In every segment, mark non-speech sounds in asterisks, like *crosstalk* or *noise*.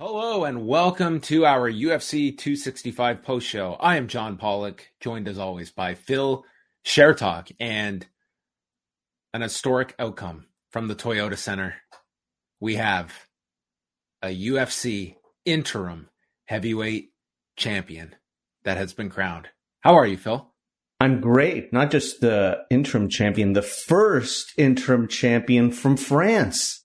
Hello and welcome to our UFC 265 post show. I am John Pollock, joined as always by Phil Shertalk and an historic outcome from the Toyota Center. We have a UFC interim heavyweight champion that has been crowned. How are you, Phil? I'm great. Not just the interim champion, the first interim champion from France.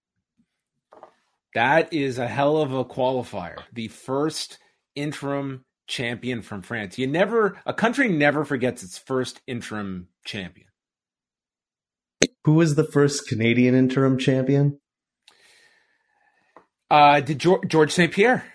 That is a hell of a qualifier. The first interim champion from France. You never a country never forgets its first interim champion. Who was the first Canadian interim champion? Uh did George, George St. Pierre.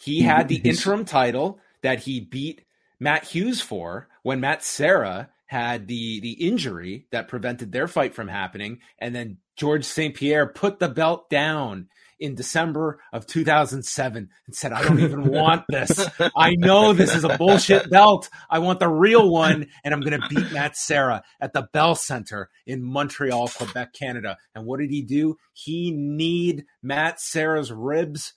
He had the interim title that he beat Matt Hughes for when Matt Serra had the the injury that prevented their fight from happening and then George St. Pierre put the belt down in December of 2007 and said, I don't even *laughs* want this. I know this is a bullshit belt. I want the real one. And I'm going to beat Matt Serra at the Bell Center in Montreal, Quebec, Canada. And what did he do? He kneed Matt Serra's ribs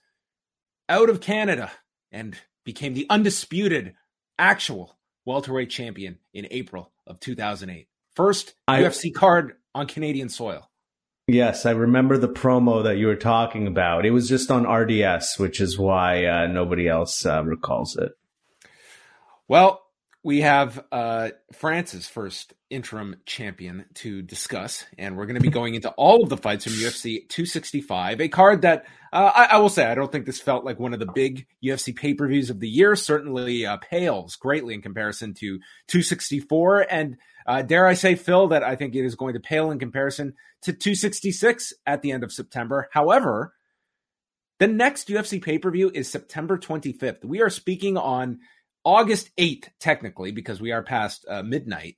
out of Canada and became the undisputed actual welterweight champion in April of 2008. First I, UFC card on Canadian soil. Yes, I remember the promo that you were talking about. It was just on RDS, which is why uh, nobody else uh, recalls it. Well, we have uh, France's first interim champion to discuss, and we're going to be going into all of the fights from UFC 265, a card that uh, I, I, will say I don't think this felt like one of the big UFC pay per views of the year. Certainly uh, pales greatly in comparison to 264, and uh, dare I say, Phil, that I think it is going to pale in comparison to 266 at the end of September. However, the next UFC pay per view is September 25th. We are speaking on August 8th, technically, because we are past uh, midnight.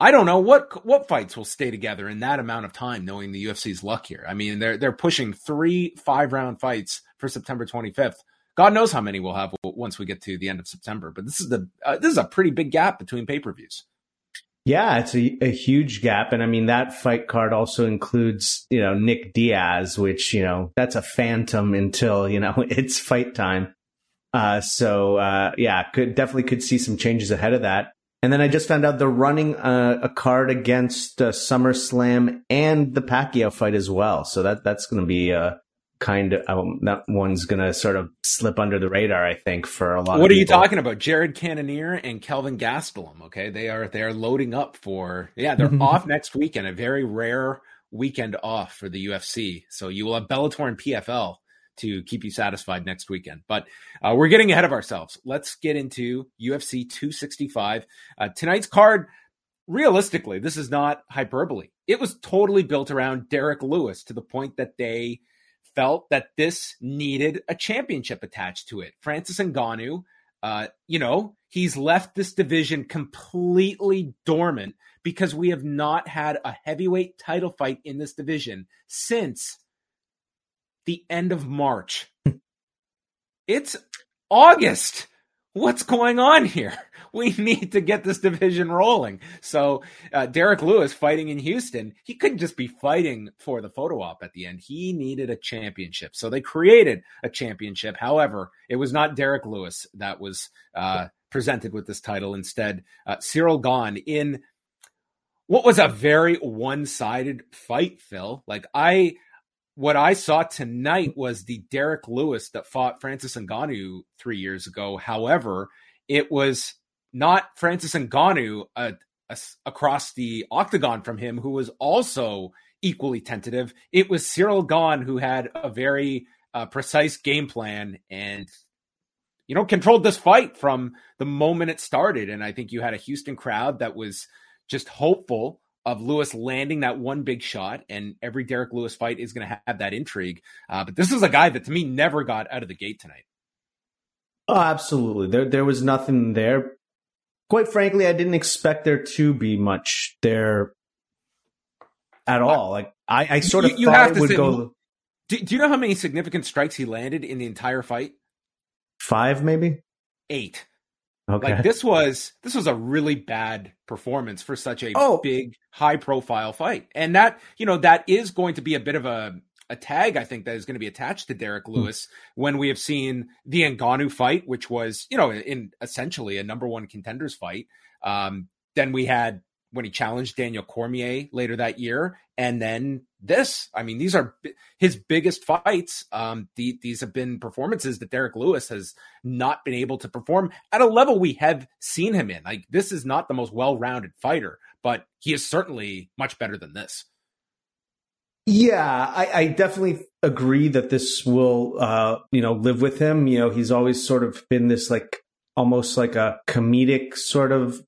I don't know what what fights will stay together in that amount of time, knowing the UFC's luck here. I mean, they're they're pushing three five round fights for September 25th. God knows how many we'll have once we get to the end of September. But this is the uh, this is a pretty big gap between pay per views. Yeah, it's a, a huge gap. And I mean, that fight card also includes, you know, Nick Diaz, which, you know, that's a phantom until, you know, *laughs* it's fight time. Uh, so, uh, yeah, could definitely could see some changes ahead of that. And then I just found out they're running uh, a card against uh, SummerSlam and the Pacquiao fight as well. So that that's going to be uh, kind of um, that one's going to sort of slip under the radar, I think, for a lot. What are you talking about? Jared Cannonier and Kelvin Gastelum. Okay, they are they are loading up for yeah. They're off next weekend. A very rare weekend off for the UFC. So you will have Bellator and PFL to keep you satisfied next weekend. But uh, we're getting ahead of ourselves. Let's get into UFC 265. Uh, tonight's card, realistically, this is not hyperbole. It was totally built around Derek Lewis to the point that they felt that this needed a championship attached to it. Francis Ngannou, uh, you know, he's left this division completely dormant because we have not had a heavyweight title fight in this division since the end of March. it's August. What's going on here? *laughs* We need to get this division rolling. So, uh, Derek Lewis fighting in Houston, he couldn't just be fighting for the photo op at the end. He needed a championship. So they created a championship. However, it was not Derek Lewis that was, uh, presented with this title. Instead, uh, Ciryl Gane in what was a very one-sided fight, Phil. Like I, what I saw tonight was the Derek Lewis that fought Francis Ngannou three years ago. However, it was not Francis Ngannou uh, across the octagon from him who was also equally tentative. It was Ciryl Gane who had a very uh, precise game plan and you know controlled this fight from the moment it started. And I think you had a Houston crowd that was just hopeful of Lewis landing that one big shot, and every Derek Lewis fight is going to have that intrigue. Uh, but this is a guy that to me never got out of the gate tonight. Oh, absolutely. There, there was nothing there. Quite frankly, I didn't expect there to be much there at all. Like I, I sort of you, you thought it would say, go. Do, do you know how many significant strikes he landed in the entire fight? Five, maybe eight. Okay. Like this was this was a really bad performance for such a oh. big high profile fight. And that, you know, that is going to be a bit of a a tag I think that is going to be attached to Derek hmm. Lewis hmm. when we have seen the Ngannou fight, which was, you know, in essentially a number one contenders fight. Um, then we had when he challenged Daniel Cormier later that year, and then this. I mean, these are his biggest fights. Um, the, these have been performances that Derek Lewis has not been able to perform at a level we have seen him in. Like this is not the most well-rounded fighter, but he is certainly much better than this. Yeah, I, I definitely agree that this will, uh, you know, live with him. You know, he's always sort of been this like almost like a comedic sort of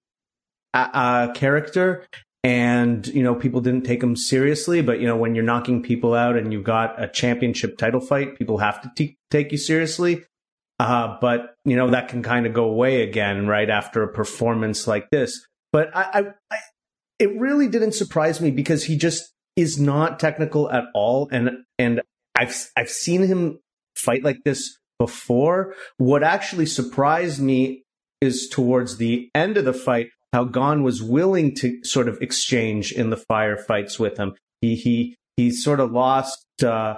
uh, character and you know people didn't take him seriously but you know when you're knocking people out and you've got a championship title fight people have to t- take you seriously. Uh, but you know that can kind of go away again right after a performance like this. But I, I, I it really didn't surprise me because he just is not technical at all. And and i've i've seen him fight like this before. What actually surprised me is towards the end of the fight how Gane was willing to sort of exchange in the firefights with him. He he he sort of lost. Uh,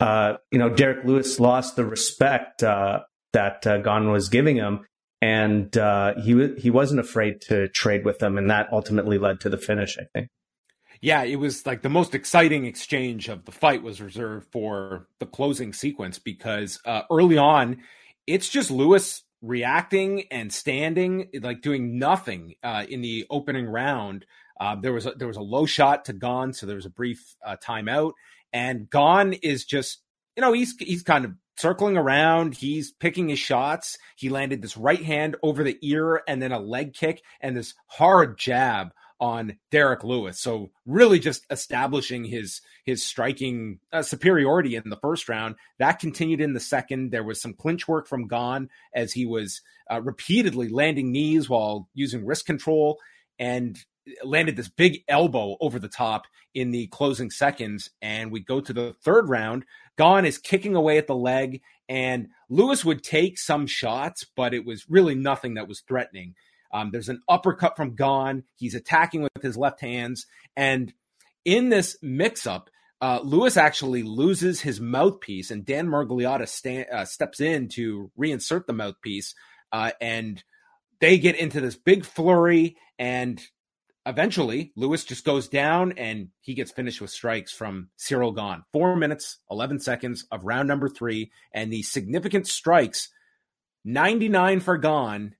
uh, you know, Derek Lewis lost the respect uh, that uh, Gane was giving him, and uh, he he wasn't afraid to trade with him, and that ultimately led to the finish. I think. Yeah, it was like the most exciting exchange of the fight was reserved for the closing sequence because uh, early on, it's just Lewis reacting and standing, like doing nothing uh, in the opening round. Uh, there was a, there was a low shot to Gane, so there was a brief uh, timeout, and Gane is just you know he's he's kind of circling around. He's picking his shots. He landed this right hand over the ear, and then a leg kick, and this hard jab on Derek Lewis. So really just establishing his his striking uh, superiority in the first round. That continued in the second. There was some clinch work from Gane as he was uh, repeatedly landing knees while using wrist control and landed this big elbow over the top in the closing seconds. And we go to the third round. Gane is kicking away at the leg, and Lewis would take some shots, but it was really nothing that was threatening. Um, there's an uppercut from Gane. He's attacking with his left hands. And in this mix up, uh, Lewis actually loses his mouthpiece, and Dan Miragliotta sta- uh, steps in to reinsert the mouthpiece. Uh, and they get into this big flurry. And eventually, Lewis just goes down and he gets finished with strikes from Ciryl Gane. Four minutes, 11 seconds of round number three. And the significant strikes 99 for Gane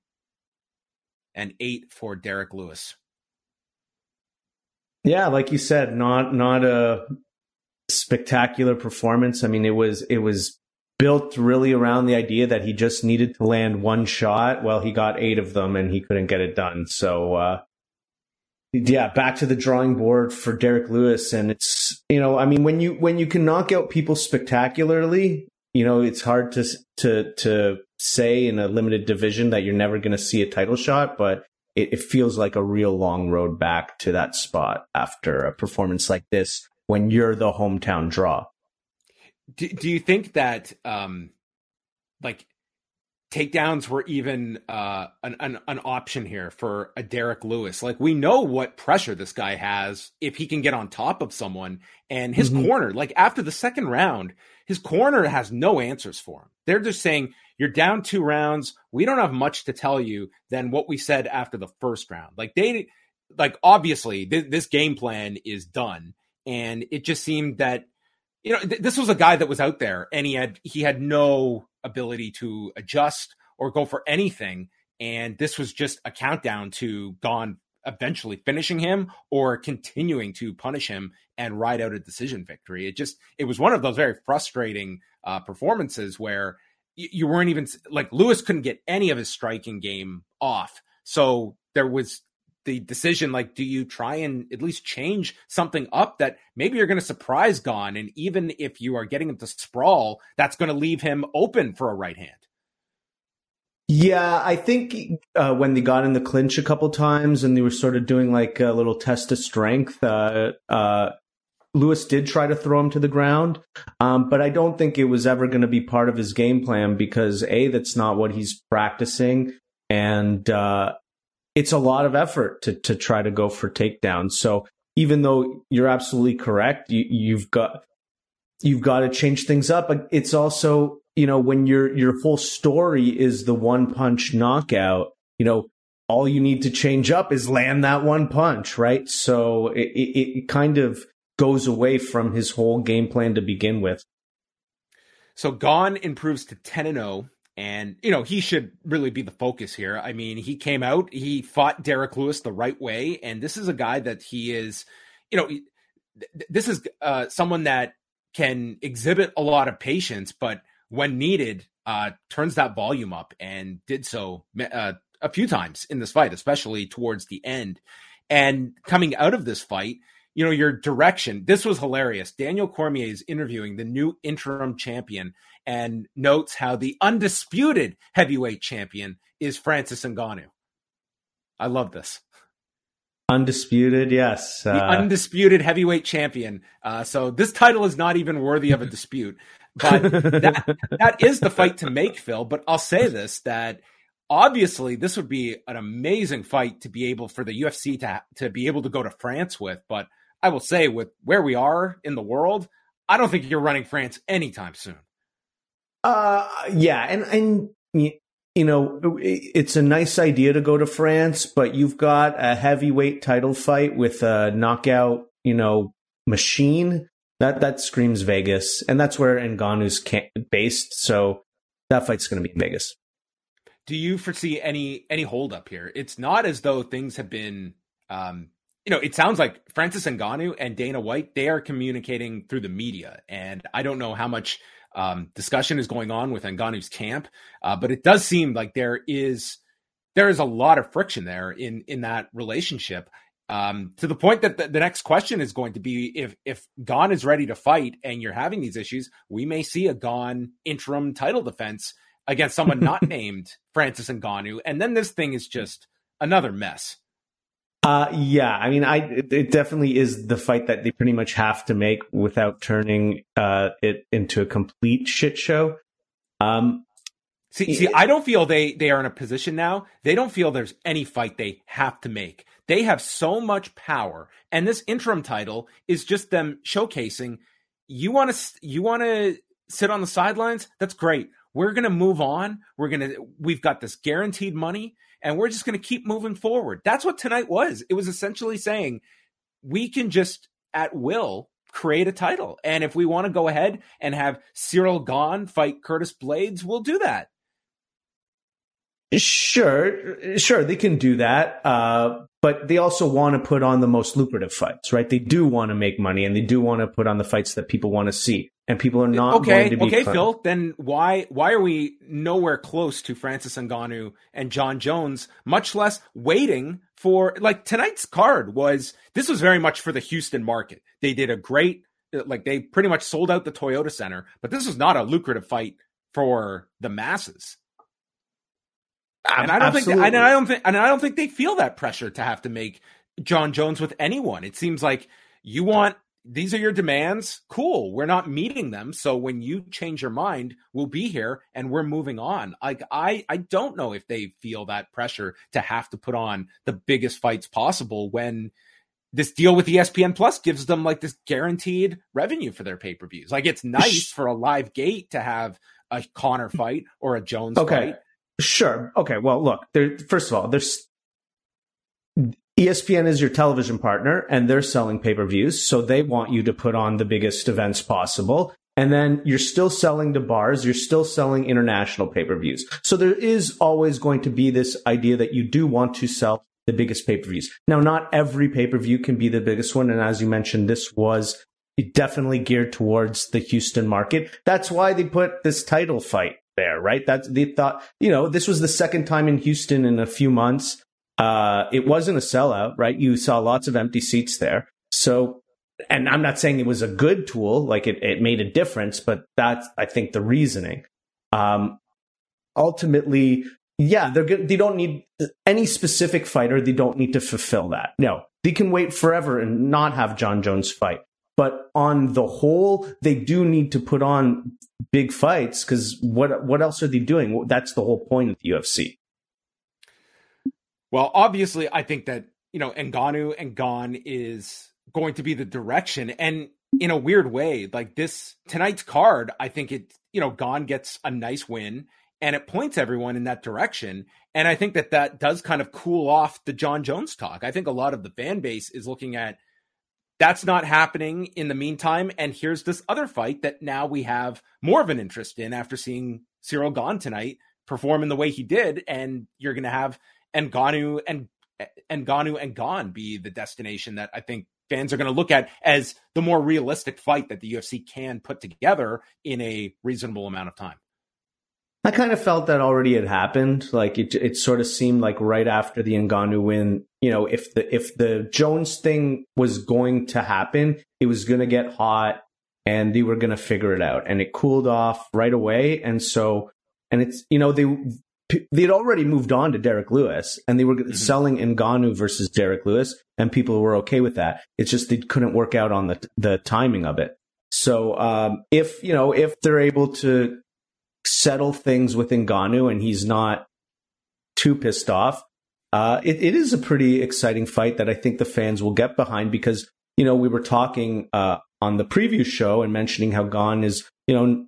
and eight for Derek Lewis. Yeah, like you said, not not a spectacular performance. I mean, it was it was built really around the idea that he just needed to land one shot. Well, he got eight of them and he couldn't get it done. So uh, yeah, back to the drawing board for Derek Lewis. And it's you know, I mean, when you when you can knock out people spectacularly, you know, it's hard to to to say in a limited division that you're never going to see a title shot, but it, it, feels like a real long road back to that spot after a performance like this when you're the hometown draw. Do, do you think that, um, like, takedowns were even uh, an, an, an option here for a Derek Lewis. Like we know what pressure this guy has if he can get on top of someone, and his mm-hmm. corner, like after the second round, his corner has no answers for him. They're just saying you're down two rounds. We don't have much to tell you than what we said after the first round. Like they, like obviously th- this game plan is done, and it just seemed that you know th- this was a guy that was out there and he had he had no ability to adjust or go for anything. And this was just a countdown to Gane eventually finishing him or continuing to punish him and ride out a decision victory. It just it was one of those very frustrating uh, performances where you weren't even like Lewis couldn't get any of his striking game off. So there was the decision like do you try and at least change something up that maybe you're going to surprise Gane and even if you are getting him to sprawl that's going to leave him open for a right hand yeah, I think uh, when they got in the clinch a couple times and they were sort of doing like a little test of strength, uh, uh, Lewis did try to throw him to the ground, um, but I don't think it was ever going to be part of his game plan because a that's not what he's practicing, and uh, it's a lot of effort to to try to go for takedowns. So even though you're absolutely correct, you, you've got you've got to change things up. It's also you know, when your your whole story is the one punch knockout, you know, all you need to change up is land that one punch, right? So it, it, it kind of goes away from his whole game plan to begin with. So Gane improves to 10 and 0 and you know, he should really be the focus here. I mean, he came out, he fought Derek Lewis the right way and this is a guy that he is, you know, this is uh, someone that can exhibit a lot of patience, but when needed, uh, turns that volume up and did so uh, a few times in this fight, especially towards the end. And coming out of this fight, you know, your direction, this was hilarious. Daniel Cormier is interviewing the new interim champion and notes how the undisputed heavyweight champion is Francis Ngannou. I love this. Undisputed, yes. Uh... The undisputed heavyweight champion. Uh, so this title is not even worthy of a *laughs* dispute. But *laughs* that, that is the fight to make, Phil. But I'll say this that obviously this would be an amazing fight to be able for the UFC to to be able to go to France with. But I will say, with where we are in the world, I don't think you're running France anytime soon. Uh, yeah, and and you know it's a nice idea to go to France, but you've got a heavyweight title fight with a knockout, you know, machine that that screams Vegas, and that's where Ngannou's based. So that fight's going to be in Vegas. Do you foresee any any hold up here? It's not as though things have been. Um, you know, it sounds like Francis Ngannou and Dana White they are communicating through the media, and I don't know how much um, discussion is going on with Ngannou's camp, uh, but it does seem like there is there is a lot of friction there in in that relationship. Um, to the point that the, the, next question is going to be if if Gane is ready to fight and you're having these issues, we may see a Gane interim title defense against someone not *laughs* named Francis Ngannou, and then this thing is just another mess. Uh, yeah, I mean, I it definitely is the fight that they pretty much have to make without turning uh, it into a complete shit show. Um, see, see, I don't feel they they are in a position now. They don't feel there's any fight they have to make. They have so much power, and this interim title is just them showcasing. You want to you want to sit on the sidelines? That's great. We're going to move on. We're going to we've got this guaranteed money and we're just going to keep moving forward. That's what tonight was. It was essentially saying we can just at will create a title. And if we want to go ahead and have Ciryl Gane fight Curtis Blaydes, we'll do that. Sure, sure, they can do that. Uh, but they also want to put on the most lucrative fights, right? They do want to make money and they do want to put on the fights that people want to see. And people are not okay, going to be Okay, fun. Phil, then why why are we nowhere close to Francis Ngannou and Jon Jones, much less waiting for like tonight's card was this was very much for the Houston market. They did a great like they pretty much sold out the Toyota Center, but this was not a lucrative fight for the masses. And I don't Absolutely. think, and I don't think, and I don't think they feel that pressure to have to make Jon Jones with anyone. It seems like you want these are your demands. Cool. We're not meeting them. So when you change your mind, we'll be here and we're moving on. Like I I don't know if they feel that pressure to have to put on the biggest fights possible when this deal with ESPN Plus gives them like this guaranteed revenue for their pay-per-views. Like it's nice for a live gate to have a Conor fight or a Jones okay. fight. Sure. Okay. Well, look, there first of all, there's ESPN is your television partner and they're selling pay per views. So they want you to put on the biggest events possible. And then you're still selling to bars. You're still selling international pay per views. So there is always going to be this idea that you do want to sell the biggest pay per views. Now, not every pay per view can be the biggest one. And as you mentioned, this was definitely geared towards the Houston market. That's why they put this title fight there, right? That's, they thought, you know, this was the second time in Houston in a few months. Uh, it wasn't a sellout, right? You saw lots of empty seats there. So, and I'm not saying it was a good tool, like it, it made a difference, but that's, I think, the reasoning. Um, ultimately, yeah, they're good. They don't need any specific fighter. They don't need to fulfill that. No, they can wait forever and not have Jon Jones fight. But on the whole, they do need to put on big fights because what what else are they doing? That's the whole point of the UFC. Well, obviously, I think that, you know, Ngannou and Gane is going to be the direction. And in a weird way, like this tonight's card, I think it, you know, Gane gets a nice win and it points everyone in that direction. And I think that that does kind of cool off the Jon Jones talk. I think a lot of the fan base is looking at that's not happening in the meantime. And here's this other fight that now we have more of an interest in after seeing Ciryl Gane tonight perform in the way he did. And you're going to have and Ngannou and and Ngannou and Gane be the destination that I think fans are going to look at as the more realistic fight that the UFC can put together in a reasonable amount of time. I kind of felt that already had happened. Like it, it sort of seemed like right after the Ngannou win, you know, if the if the Jones thing was going to happen, it was going to get hot, and they were going to figure it out. And it cooled off right away, and so, and it's you know they they'd already moved on to Derek Lewis and they were mm-hmm. selling Ngannou versus Derek Lewis and people were okay with that. It's just they couldn't work out on the the timing of it. So um, if you know if they're able to settle things with Ngannou and he's not too pissed off, uh, it, it is a pretty exciting fight that I think the fans will get behind because you know we were talking uh, on the preview show and mentioning how Gane is you know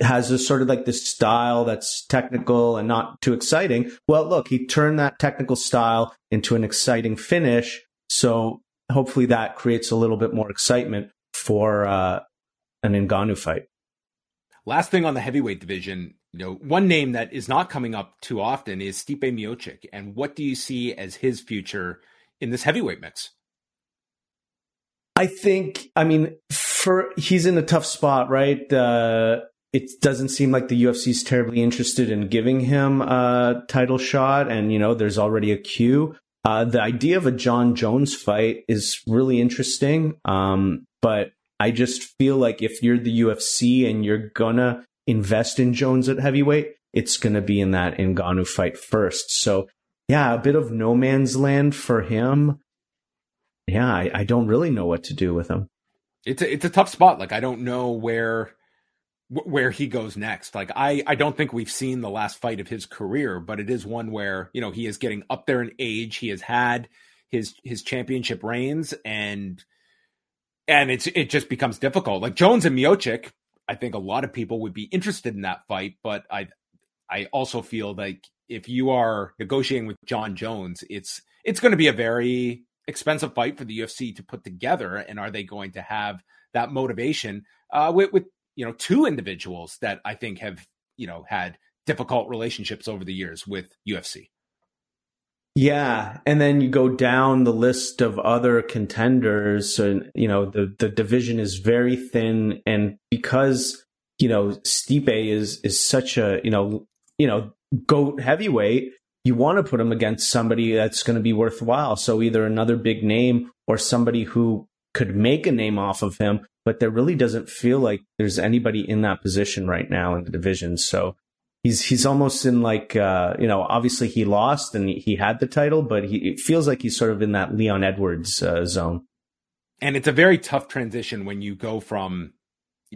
has a sort of like this style that's technical and not too exciting. Well, look, he turned that technical style into an exciting finish. So hopefully that creates a little bit more excitement for uh, an Ngannou fight. Last thing on the heavyweight division, you know, one name that is not coming up too often is Stipe Miocic. And what do you see as his future in this heavyweight mix? I think, I mean, for he's in a tough spot, right? Uh, it doesn't seem like the UFC is terribly interested in giving him a title shot. And, you know, there's already a queue. Uh, the idea of a Jon Jones fight is really interesting. Um, but I just feel like if you're the UFC and you're gonna invest in Jones at heavyweight, it's gonna be in that Ngannou fight first. So yeah, a bit of no man's land for him. Yeah, I, I don't really know what to do with him. It's a, it's a tough spot. Like I don't know where where he goes next. Like I, I don't think we've seen the last fight of his career, but it is one where you know he is getting up there in age. He has had his his championship reigns, and and it's it just becomes difficult. Like Jones and Miocic, I think a lot of people would be interested in that fight, but I I also feel like if you are negotiating with Jon Jones, it's it's going to be a very expensive fight for the UFC to put together, and are they going to have that motivation uh, with, with you know, two individuals that I think have, you know, had difficult relationships over the years with UFC. Yeah, and then you go down the list of other contenders, and you know the the division is very thin, and because you know Stipe is is such a you know you know goat heavyweight, you want to put him against somebody that's going to be worthwhile. So either another big name or somebody who could make a name off of him, but there really doesn't feel like there's anybody in that position right now in the division. So he's he's almost in like uh, you know obviously he lost and he had the title, but he it feels like he's sort of in that Leon Edwards uh, zone. and it's a very tough transition when you go from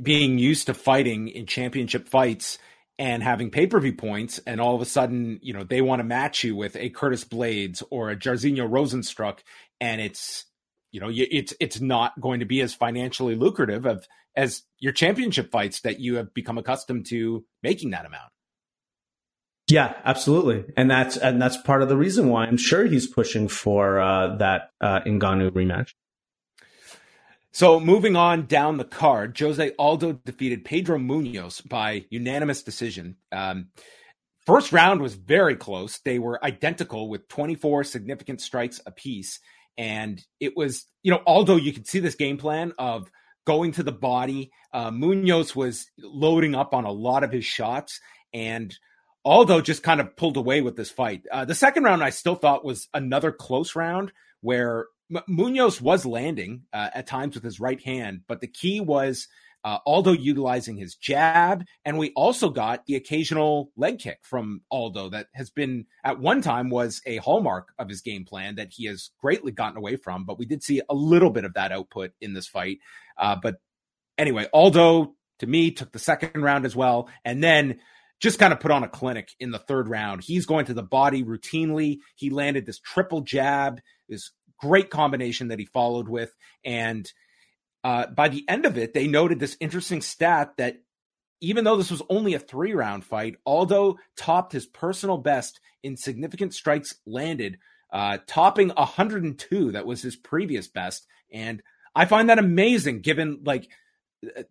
being used to fighting in championship fights and having pay per view points, and all of a sudden, you know, they want to match you with a Curtis Blaydes or a Jairzinho Rozenstruik, and it's you know, it's it's not going to be as financially lucrative of as your championship fights that you have become accustomed to making that amount. Yeah, absolutely, and that's and that's part of the reason why I'm sure he's pushing for uh, that uh, Ngannou rematch. So moving on down the card, Jose Aldo defeated Pedro Munhoz by unanimous decision. Um, first round was very close. They were identical with 24 significant strikes apiece. And it was, you know, Aldo, you could see this game plan of going to the body. Uh, Munhoz was loading up on a lot of his shots. And Aldo just kind of pulled away with this fight. Uh, the second round, I still thought was another close round where M- Munhoz was landing uh, at times with his right hand, but the key was uh, Aldo utilizing his jab, and we also got the occasional leg kick from Aldo that has been at one time was a hallmark of his game plan that he has greatly gotten away from. But we did see a little bit of that output in this fight. Uh, but anyway, Aldo to me took the second round as well, and then just kind of put on a clinic in the third round. He's going to the body routinely. He landed this triple jab, this great combination that he followed with. And uh, by the end of it, they noted this interesting stat that even though this was only a three round fight, Aldo topped his personal best in significant strikes landed, uh, topping 102. That was his previous best. And I find that amazing given like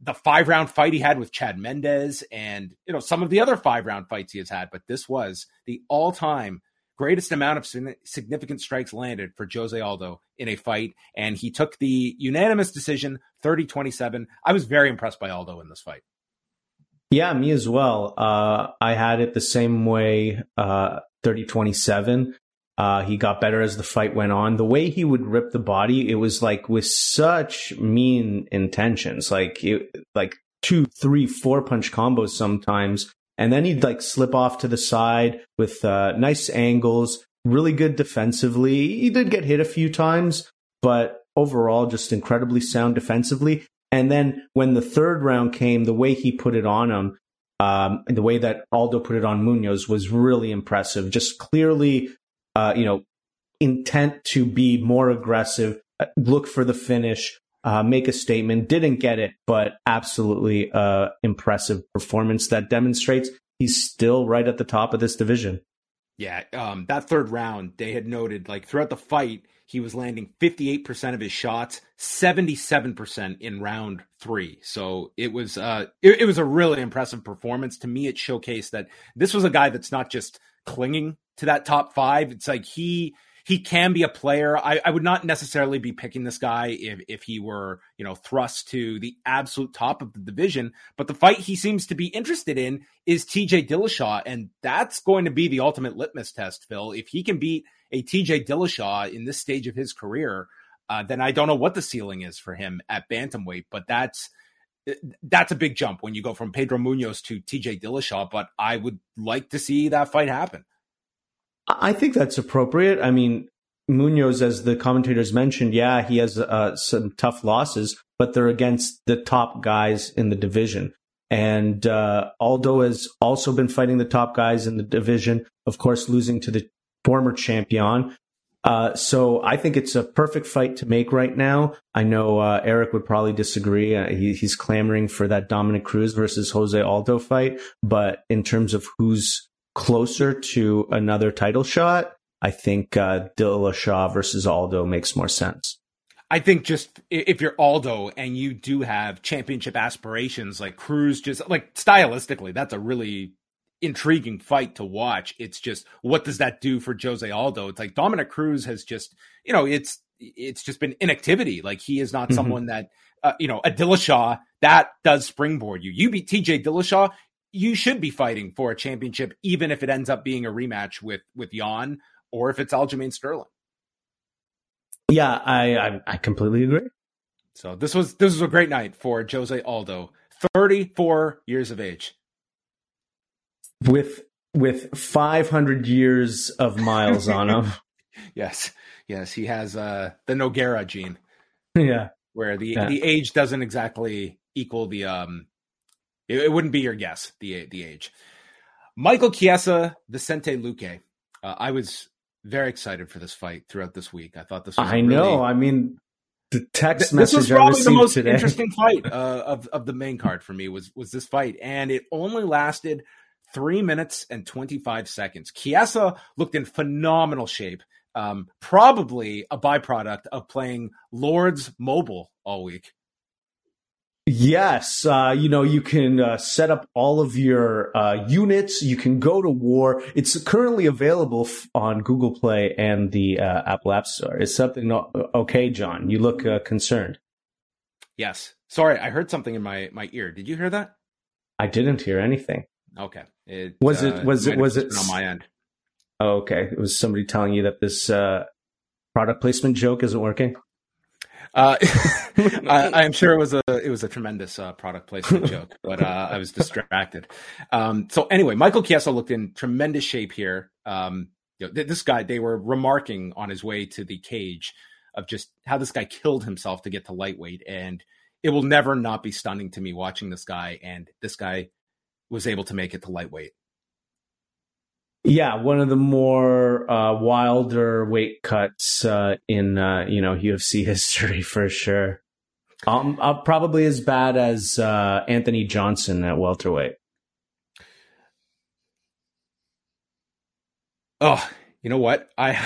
the five round fight he had with Chad Mendes and, you know, some of the other five round fights he has had. But this was the all time greatest amount of significant strikes landed for Jose Aldo in a fight, and he took the unanimous decision 30 27. I was very impressed by Aldo in this fight. Yeah, me as well. Uh, I had it the same way uh, 30 27. Uh, he got better as the fight went on. The way he would rip the body, it was like with such mean intentions, like it, like two, three, four punch combos sometimes and then he'd like slip off to the side with uh, nice angles, really good defensively. He did get hit a few times, but overall, just incredibly sound defensively. And then when the third round came, the way he put it on him, um, the way that Aldo put it on Munhoz was really impressive. Just clearly, uh, you know, intent to be more aggressive, uh, look for the finish, uh, make a statement. Didn't get it, but absolutely uh, impressive performance that demonstrates he's still right at the top of this division. Yeah, um, that third round, they had noted like throughout the fight, he was landing 58% of his shots, 77% in round three. So it was uh, it, it was a really impressive performance. To me, it showcased that this was a guy that's not just clinging to that top five. It's like he he can be a player. I, I, would not necessarily be picking this guy if, if he were, you know, thrust to the absolute top of the division. But the fight he seems to be interested in is TJ Dillashaw. And that's going to be the ultimate litmus test, Phil. If he can beat a TJ Dillashaw in this stage of his career, uh, then I don't know what the ceiling is for him at bantamweight. But that's that's a big jump when you go from Pedro Munhoz to TJ Dillashaw. But I would like to see that fight happen. I think that's appropriate. I mean, Munoz, as the commentators mentioned, yeah, he has uh, some tough losses, but they're against the top guys in the division. And uh, Aldo has also been fighting the top guys in the division, of course, losing to the former champion. Uh, so I think it's a perfect fight to make right now. I know uh, Eric would probably disagree. Uh, he, he's clamoring for that Dominick Cruz versus Jose Aldo fight, but in terms of who's closer to another title shot, I think uh, Dillashaw versus Aldo makes more sense. I think just if you're Aldo and you do have championship aspirations, like Cruz, just like stylistically, that's a really intriguing fight to watch. It's just what does that do for Jose Aldo? It's like Dominick Cruz has just, you know, it's it's just been inactivity. Like he is not mm-hmm. someone that, uh, you know, a Dillashaw that does springboard you. You beat T.J. Dillashaw, you should be fighting for a championship, even if it ends up being a rematch with with Yan or if it's Aljamain Sterling. Yeah, I, I, I completely agree. So this was this was a great night for Jose Aldo, thirty four years of age, with with five hundred years of miles on him. *laughs* yes, yes, he has uh, the Nogueira gene. Yeah. where the yeah. the age doesn't exactly equal the um. It, it, wouldn't be your guess the the age. Michael Chiesa, Vicente Luque. Uh, I was very excited for this fight throughout this week. I thought this. was I really, know. I mean, the text th- message this was probably the most today. interesting *laughs* fight uh, of of the main card for me was was this fight, and it only lasted three minutes and twenty five seconds. Chiesa looked in phenomenal shape. Um, probably a byproduct of playing Lords Mobile all week. Yes, uh, you know you can uh, set up all of your uh, units. You can go to war. It's currently available f- on Google Play and the uh, Apple App Store. Is something not okay, John? You look uh, concerned. Yes. Sorry, I heard something in my my ear. Did you hear that? I didn't hear anything. Okay. It, was it uh, was it was it on my end? Oh, okay. It was somebody telling you that this product placement joke isn't working. Uh, *laughs* I, *laughs* am sure it was a it was a tremendous uh, product placement joke, but uh, I was distracted. Um, so anyway, Michael Chiesa looked in tremendous shape here. Um, you know, this guy, they were remarking on his way to the cage of just how this guy killed himself to get to lightweight, and it will never not be stunning to me watching this guy. And this guy was able to make it to lightweight. Yeah, one of the more uh, wilder weight cuts uh, in uh, you know UFC *laughs* history for sure. Um, uh, probably as bad as uh, Anthony Johnson at welterweight. Oh, you know what? I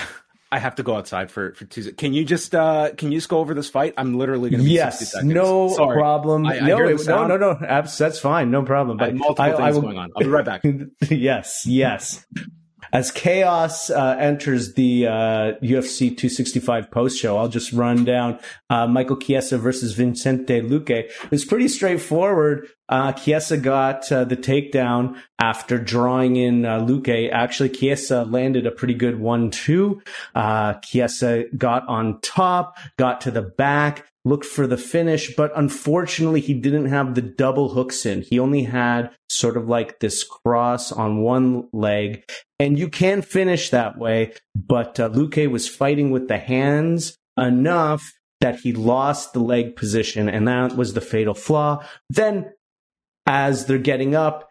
I have to go outside for for Tuesday. Can you just uh can you just go over this fight? I'm literally going to be yes, no Sorry. problem. I, I no, no, no, no, that's fine, no problem. But multiple I, things I will, going on. I'll be right back. *laughs* yes, yes. As chaos uh, enters the uh, UFC 265 post show, I'll just run down uh, Michael Chiesa versus Vicente Luque. It's pretty straightforward. Uh, Chiesa got uh, the takedown after drawing in uh, Luque. Actually, Chiesa landed a pretty good one-two. Uh, Chiesa got on top, got to the back, looked for the finish, but unfortunately he didn't have the double hooks in. He only had sort of like this cross on one leg. And you can finish that way, but uh, Luque was fighting with the hands enough that he lost the leg position, and that was the fatal flaw. Then, as they're getting up,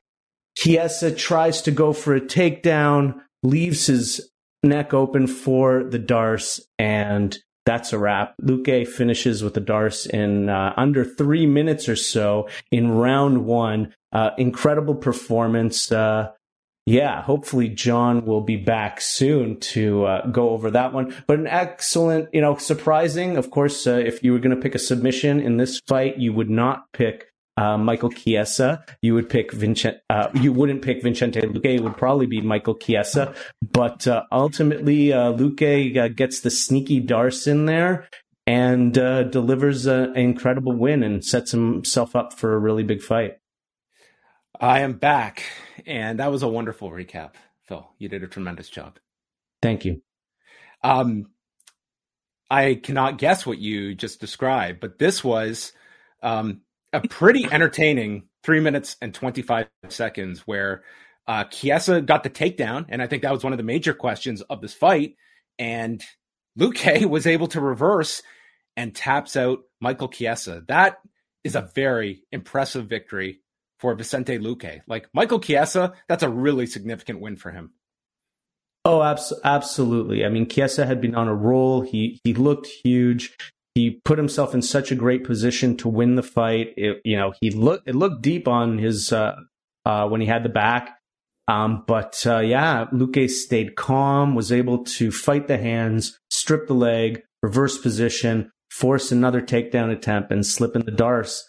Chiesa tries to go for a takedown, leaves his neck open for the D'Arce, and that's a wrap. Luque finishes with the D'Arce in uh, under three minutes or so in round one. Uh, incredible performance. Uh, yeah, hopefully John will be back soon to uh, go over that one. But an excellent, you know, surprising. Of course, uh, if you were going to pick a submission in this fight, you would not pick uh, Michael Chiesa. You would pick Vincent. Uh, you wouldn't pick Vicente Luque. It would probably be Michael Chiesa. But uh, ultimately, uh, Luque uh, gets the sneaky D'Arce in there and uh, delivers an incredible win and sets himself up for a really big fight. I am back, and that was a wonderful recap, Phil. You did a tremendous job. Thank you. Um, I cannot guess what you just described, but this was um, a pretty entertaining three minutes and 25 seconds where uh, Chiesa got the takedown. And I think that was one of the major questions of this fight. And Luque *laughs* was able to reverse and taps out Michael Chiesa. That is a very impressive victory for Vicente Luque. Like Michael Chiesa, that's a really significant win for him. Oh, abs- absolutely. I mean, Chiesa had been on a roll. He he looked huge he put himself in such a great position to win the fight. It, you know, he looked it looked deep on his uh, uh, when he had the back. Um, but uh, yeah, Luque stayed calm, was able to fight the hands, strip the leg, reverse position, force another takedown attempt, and slip in the D'Arce.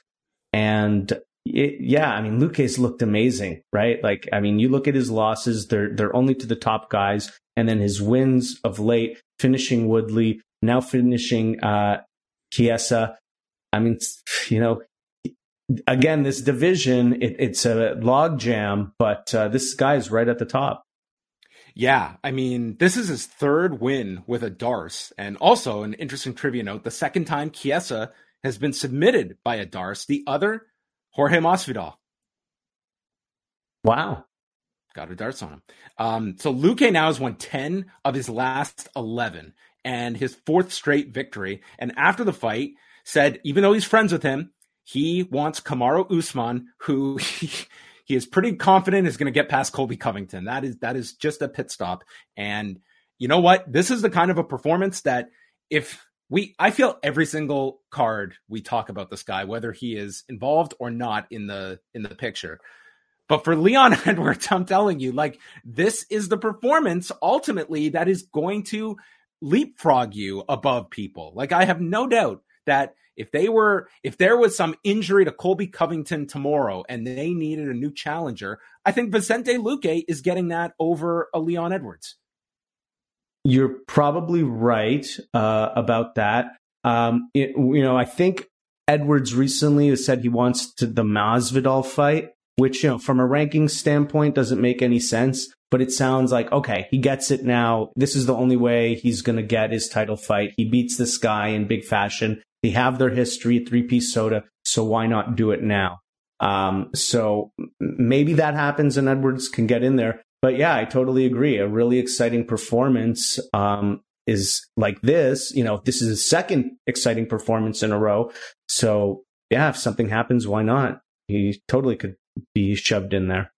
And it, yeah, I mean, Luque's looked amazing, right? Like, I mean, you look at his losses; they're they're only to the top guys, and then his wins of late, finishing Woodley, now finishing uh, Chiesa. I mean, *sighs* you know, again, this division, it, it's a log jam, but uh, this guy is right at the top. Yeah, I mean, this is his third win with a D'Arce. And also, an interesting trivia note the second time Chiesa has been submitted by a D'Arce, the other, Jorge Masvidal. Wow. Got a D'Arce on him. Um, so Luque now has won 10 of his last 11 and his fourth straight victory. And after the fight, said, even though he's friends with him, he wants Kamaru Usman, who he, *laughs* he is pretty confident is going to get past Colby Covington. That is that is just a pit stop. And you know what? This is the kind of a performance that if we I feel every single card we talk about this guy, whether he is involved or not in the in the picture. But for Leon *laughs* Edwards, I'm telling you, like this is the performance ultimately that is going to leapfrog you above people. Like I have no doubt that if they were if there was some injury to Colby Covington tomorrow and they needed a new challenger, I think Vicente Luque is getting that over a Leon Edwards. You're probably right uh, about that. Um, it, you know, I think Edwards recently has said he wants to the Masvidal fight, which you know, from a ranking standpoint, doesn't make any sense. But it sounds like okay, he gets it now. This is the only way he's going to get his title fight. He beats this guy in big fashion. They have their history, three piece soda. So why not do it now? Um, so maybe that happens and Edwards can get in there. But yeah, I totally agree. A really exciting performance um, is like this. You know, this is a second exciting performance in a row. So yeah, if something happens, why not? He totally could be shoved in there.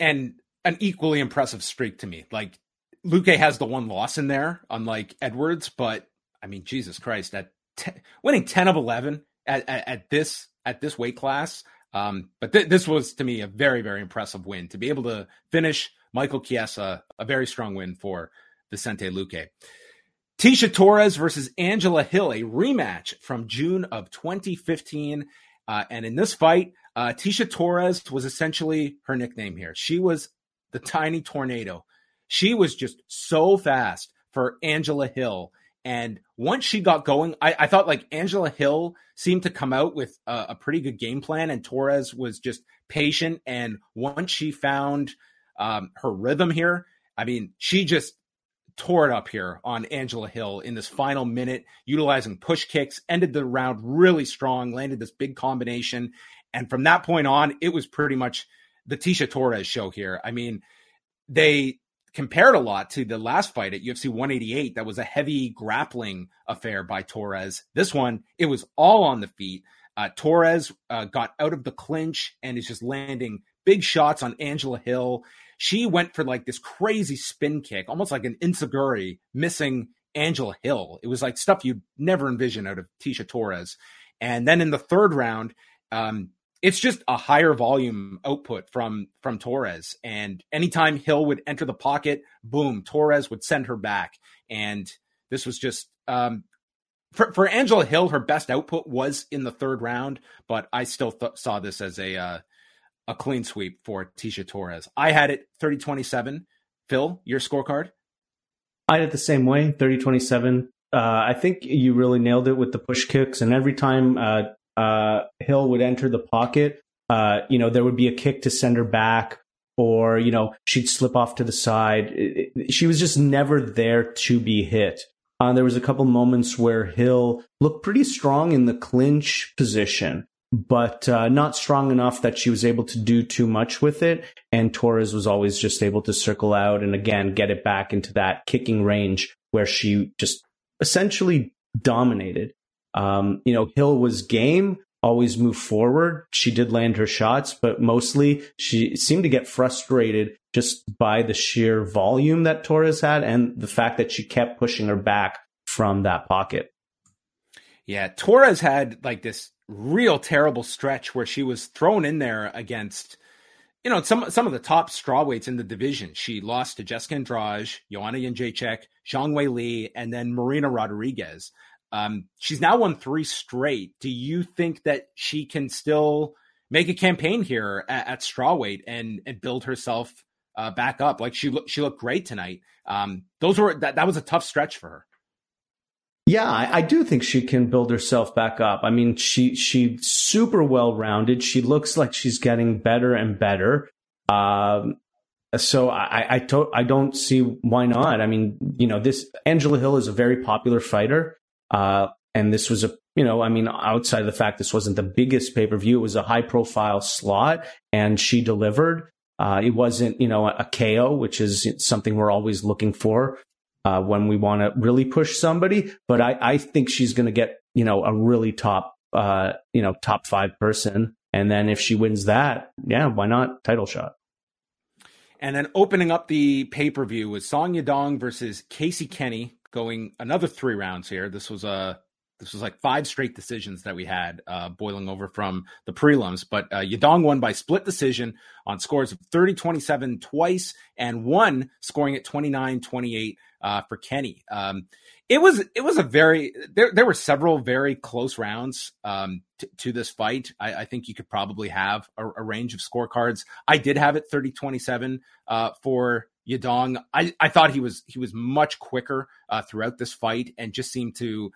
And an equally impressive streak to me. Like Luque has the one loss in there, unlike Edwards, but I mean, Jesus Christ, ten, winning 10 of 11 at, at, at, this at this weight class. Um, but th- this was to me a very very impressive win to be able to finish Michael Chiesa a very strong win for Vicente Luque. Tecia Torres versus Angela Hill, a rematch from June of 2015. Uh, and in this fight, uh, Tecia Torres was essentially her nickname here. She was the tiny tornado. She was just so fast for Angela Hill and once she got going, I, I, thought like Angela Hill seemed to come out with a, a, pretty good game plan, and Torres was just patient. And once she found um, her rhythm here, I mean, she just tore it up here on Angela Hill in this final minute, utilizing push kicks, ended the round really strong, landed this big combination. And from that point on, it was pretty much the Tecia Torres show here. I mean, they compared a lot to the last fight at UFC 188. That was a heavy grappling affair by Torres. This one, it was all on the feet. Uh, Torres uh, got out of the clinch and is just landing big shots on Angela Hill. She went for like this crazy spin kick, almost like an enzuigiri, missing Angela Hill. It was like stuff you'd never envision out of Tecia Torres. And then in the third round, um, it's just a higher volume output from from Torres. And anytime Hill would enter the pocket, boom, Torres would send her back. And this was just um, for for Angela Hill, her best output was in the third round, but I still th- saw this as a uh, a clean sweep for Tecia Torres. I had it 30-27. Phil, your scorecard? I did the same way, 30-27. Uh, I think you really nailed it with the push kicks, and every time uh, uh, Hill would enter the pocket, uh, you know, there would be a kick to send her back, or you know, she'd slip off to the side. She was just never there to be hit. Uh, there was a couple moments where Hill looked pretty strong in the clinch position, but uh, not strong enough that she was able to do too much with it. And Torres was always just able to circle out and again get it back into that kicking range where she just essentially dominated. Um, you know, Hill was game, always move forward. She did land her shots, but mostly she seemed to get frustrated just by the sheer volume that Torres had and the fact that she kept pushing her back from that pocket. Yeah, Torres had like this real terrible stretch where she was thrown in there against you know some some of the top strawweights in the division. She lost to Jessica Andrade, Joanna Jędrzejczyk, Zhang Weili, and then Marina Rodriguez. Um, she's now won three straight. Do you think that she can still make a campaign here at, at strawweight and and build herself uh, back up? Like she she looked great tonight. Um, those were that that was a tough stretch for her. Yeah, I, I, do think she can build herself back up. I mean, she she's super well rounded. She looks like she's getting better and better. Um, so I I, to, I don't see why not. I mean, you know, this Angela Hill is a very popular fighter. Uh, and this was a, you know, I mean, outside of the fact this wasn't the biggest pay per view, it was a high profile slot and she delivered. Uh, it wasn't, you know, a KO, which is something we're always looking for uh, when we want to really push somebody. But I, I think she's going to get you know, a really top, uh, you know, top five person. And then if she wins that, yeah, why not title shot? And then opening up the pay per view was Song Yadong versus Casey Kenny, going another three rounds here. This was a this was like five straight decisions that we had uh, boiling over from the prelims. But uh, Yadong won by split decision on scores of 30 27 twice and one scoring at 29 28 uh, for Kenny. Um, it was it was a very there there were several very close rounds um, t- to this fight. I, I, think you could probably have a, a, range of scorecards. I did have it 30 27 uh, for Yadong. I, I thought he was he was much quicker uh, throughout this fight and just seemed to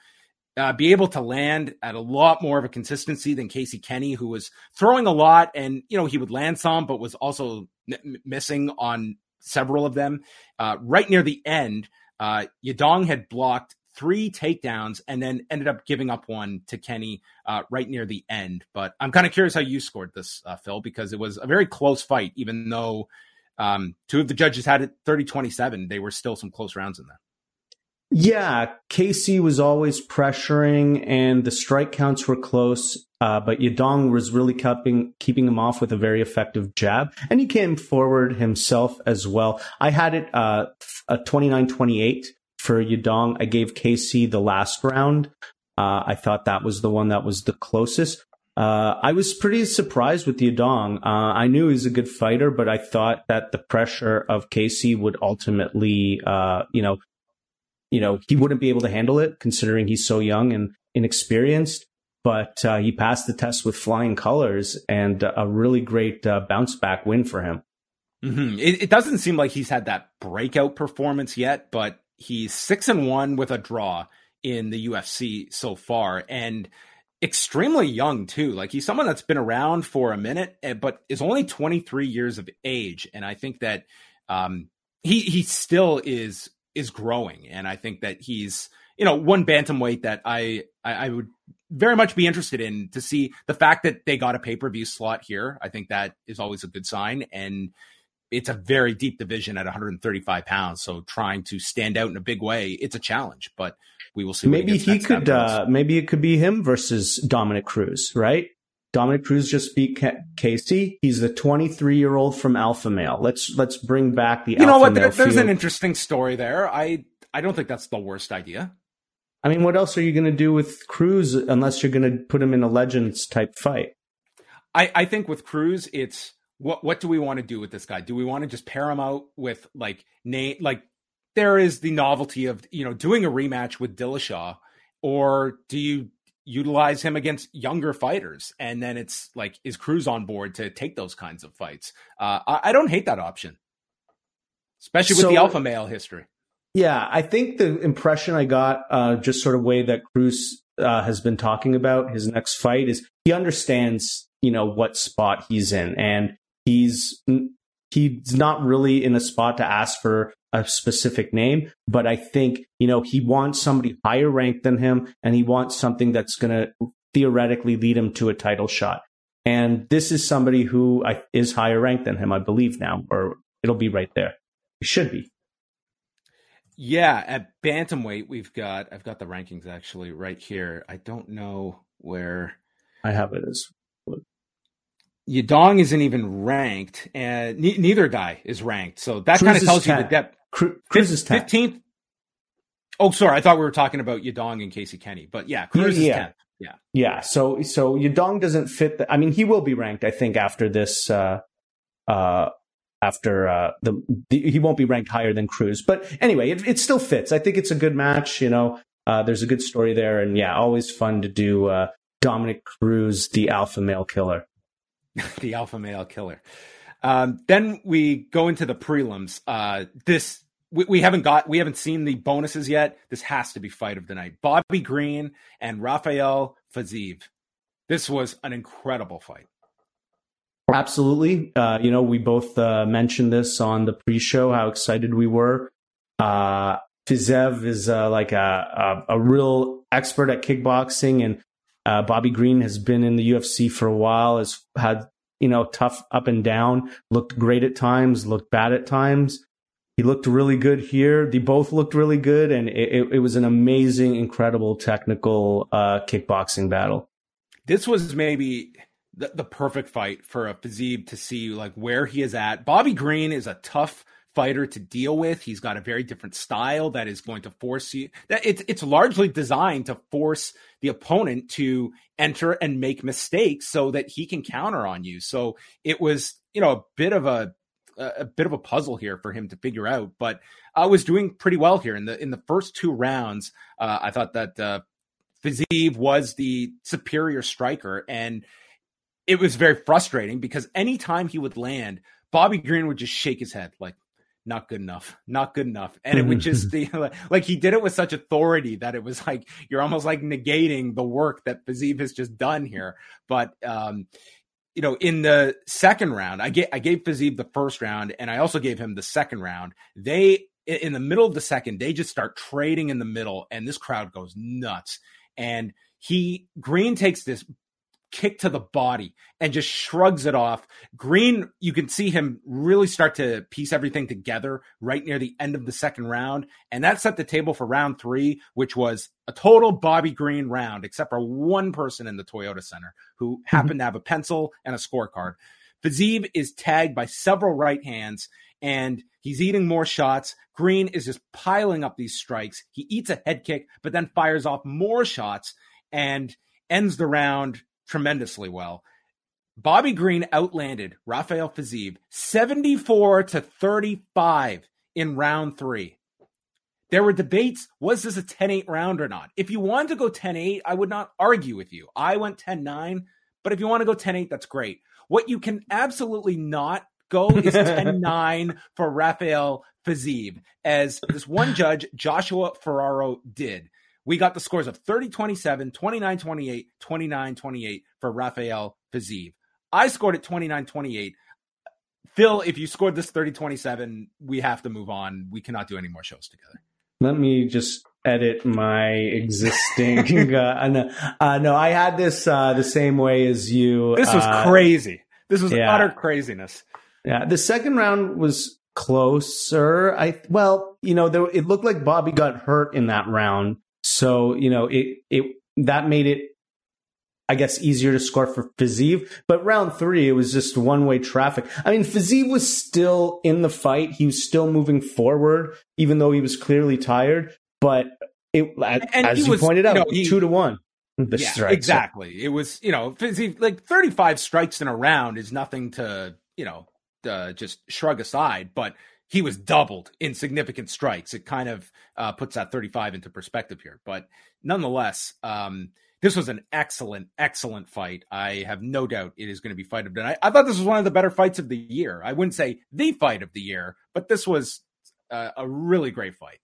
uh, be able to land at a lot more of a consistency than Casey Kenny, who was throwing a lot and, you know, he would land some, but was also n- missing on several of them. Uh, right near the end, uh, Yadong had blocked three takedowns and then ended up giving up one to Kenny uh, right near the end. But I'm kind of curious how you scored this, uh, Phil, because it was a very close fight, even though um, two of the judges had it 30 27. They were still some close rounds in there. Yeah, Casey was always pressuring, and the strike counts were close. Uh, but Yadong was really keeping keeping him off with a very effective jab, and he came forward himself as well. I had it uh, a 29-28 for Yadong. I gave Casey the last round. Uh, I thought that was the one that was the closest. Uh, I was pretty surprised with Yadong. Uh, I knew he was a good fighter, but I thought that the pressure of Casey would ultimately, uh, you know, you know, he wouldn't be able to handle it considering he's so young and inexperienced. But uh, he passed the test with flying colors and a really great uh, bounce back win for him. Mm-hmm. It, it, doesn't seem like he's had that breakout performance yet, but he's six and one with a draw in the UFC so far, and extremely young too. Like he's someone that's been around for a minute, eh, but is only 23 years of age, and I think that um, he he still is is growing, and I think that he's you know one bantamweight that I, I, I would very much be interested in to see the fact that they got a pay per view slot here. I think that is always a good sign, and it's a very deep division at 135 pounds. So trying to stand out in a big way, it's a challenge. But we will see. Maybe he, he could. Uh, maybe it could be him versus Dominick Cruz, right? Dominick Cruz just beat Casey. He's the 23 year old from Alpha Male. Let's let's bring back the. You know what? There, there's an interesting story there. I I don't think that's the worst idea. I mean, what else are you going to do with Cruz unless you're going to put him in a Legends type fight? I I think with Cruz, it's what what do we want to do with this guy? Do we want to just pair him out with like name like there is the novelty of you know doing a rematch with Dillashaw, or do you utilize him against younger fighters. And then it's like, is Cruz on board to take those kinds of fights? Uh, I, I, don't hate that option, especially with so, the alpha male history. Yeah, I think the impression I got, uh, just sort of way that Cruz uh, has been talking about his next fight is he understands, you know, what spot he's in, and he's he's not really in a spot to ask for a specific name, but I think, you know, he wants somebody higher ranked than him and he wants something that's going to theoretically lead him to a title shot. And this is somebody who is higher ranked than him, I believe now, or it'll be right there. It should be. Yeah, at bantamweight, we've got I've got the rankings actually right here. I don't know where I have it as Yadong isn't even ranked, and ne- neither guy is ranked. So that kind of tells you the depth. Cruz is fifteenth. Oh, sorry, I thought we were talking about Yadong and Casey Kenny, but yeah, Cruz yeah. is tenth. Yeah, yeah. So, so Yadong doesn't fit. The, I mean, he will be ranked, I think, after this. Uh, uh, after uh, the, the, he won't be ranked higher than Cruz, but anyway, it, it still fits. I think it's a good match. You know, uh, there's a good story there, and yeah, always fun to do. Uh, Dominick Cruz, the alpha male killer. *laughs* the alpha male killer. Um, then we go into the prelims. Uh, this we, we, haven't got we haven't seen the bonuses yet. This has to be fight of the night. Bobby Green and Rafael Fiziev. This was an incredible fight. Absolutely. Uh, you know, we both uh, mentioned this on the pre-show how excited we were. Uh, Fiziev is uh, like a, a, a real expert at kickboxing, and uh, Bobby Green has been in the UFC for a while, has had, you know, tough up and down, looked great at times, looked bad at times. he looked really good here. They both looked really good, and it, it was an amazing, incredible technical uh, kickboxing battle. This was maybe the, the perfect fight for a Fiziev to see like where he is at. Bobby Green is a tough fighter to deal with. He's got a very different style that is going to force you that it's it's largely designed to force the opponent to enter and make mistakes so that he can counter on you. So it was, you know, a bit of a a bit of a puzzle here for him to figure out, but I was doing pretty well here in the in the first two rounds. Uh, I thought that uh, Fiziev was the superior striker, and it was very frustrating because anytime he would land, Bobby Green would just shake his head like, not good enough, not good enough. And it would just be *laughs* like he did it with such authority that it was like you're almost like negating the work that Fiziev has just done here. But um, you know, in the second round, I gave I gave Fiziev the first round, and I also gave him the second round. They in the middle of the second, they just start trading in the middle, and this crowd goes nuts. And he Green takes this kick to the body and just shrugs it off. Green, you can see him really start to piece everything together right near the end of the second round. And that set the table for round three, which was a total Bobby Green round, except for one person in the Toyota Center who mm-hmm. happened to have a pencil and a scorecard. Fiziev is tagged by several right hands and he's eating more shots. Green is just piling up these strikes. He eats a head kick, but then fires off more shots and ends the round tremendously well. Bobby Green outlanded Rafael Fiziev 74 to 35 in round three. There were debates was this a 10 8 round or not? If you wanted to go 10 8, I would not argue with you. I went 10 9, but if you want to go 10 8, that's great. What you can absolutely not go is *laughs* 10 9 for Rafael Fiziev, as this one judge, Joshua Ferraro, did. We got the scores of 30 27, 29 28, 29 28 for Rafael Fiziev. I scored at 29 28. Phil, if you scored this 30 27, we have to move on. We cannot do any more shows together. Let me just edit my existing. *laughs* uh, no, uh, no, I had this uh, the same way as you. This was uh, crazy. This was yeah. utter craziness. Yeah, the second round was closer. I well, you know, there, it looked like Bobby got hurt in that round, so, you know, it, it, that made it, I guess, easier to score for Fiziev. But round three, it was just one way traffic. I mean, Fiziev was still in the fight. He was still moving forward, even though he was clearly tired. But it, and as you was, pointed out, you know, he, two to one. The yeah, strikes. exactly. It was, you know, Fiziev, like 35 strikes in a round is nothing to, you know, uh, just shrug aside. But he was doubled in significant strikes. It kind of uh, puts that 35 into perspective here. But nonetheless, um, this was an excellent, excellent fight. I have no doubt it is going to be fight of the night. I thought this was one of the better fights of the year. I wouldn't say the fight of the year, but this was uh, a really great fight.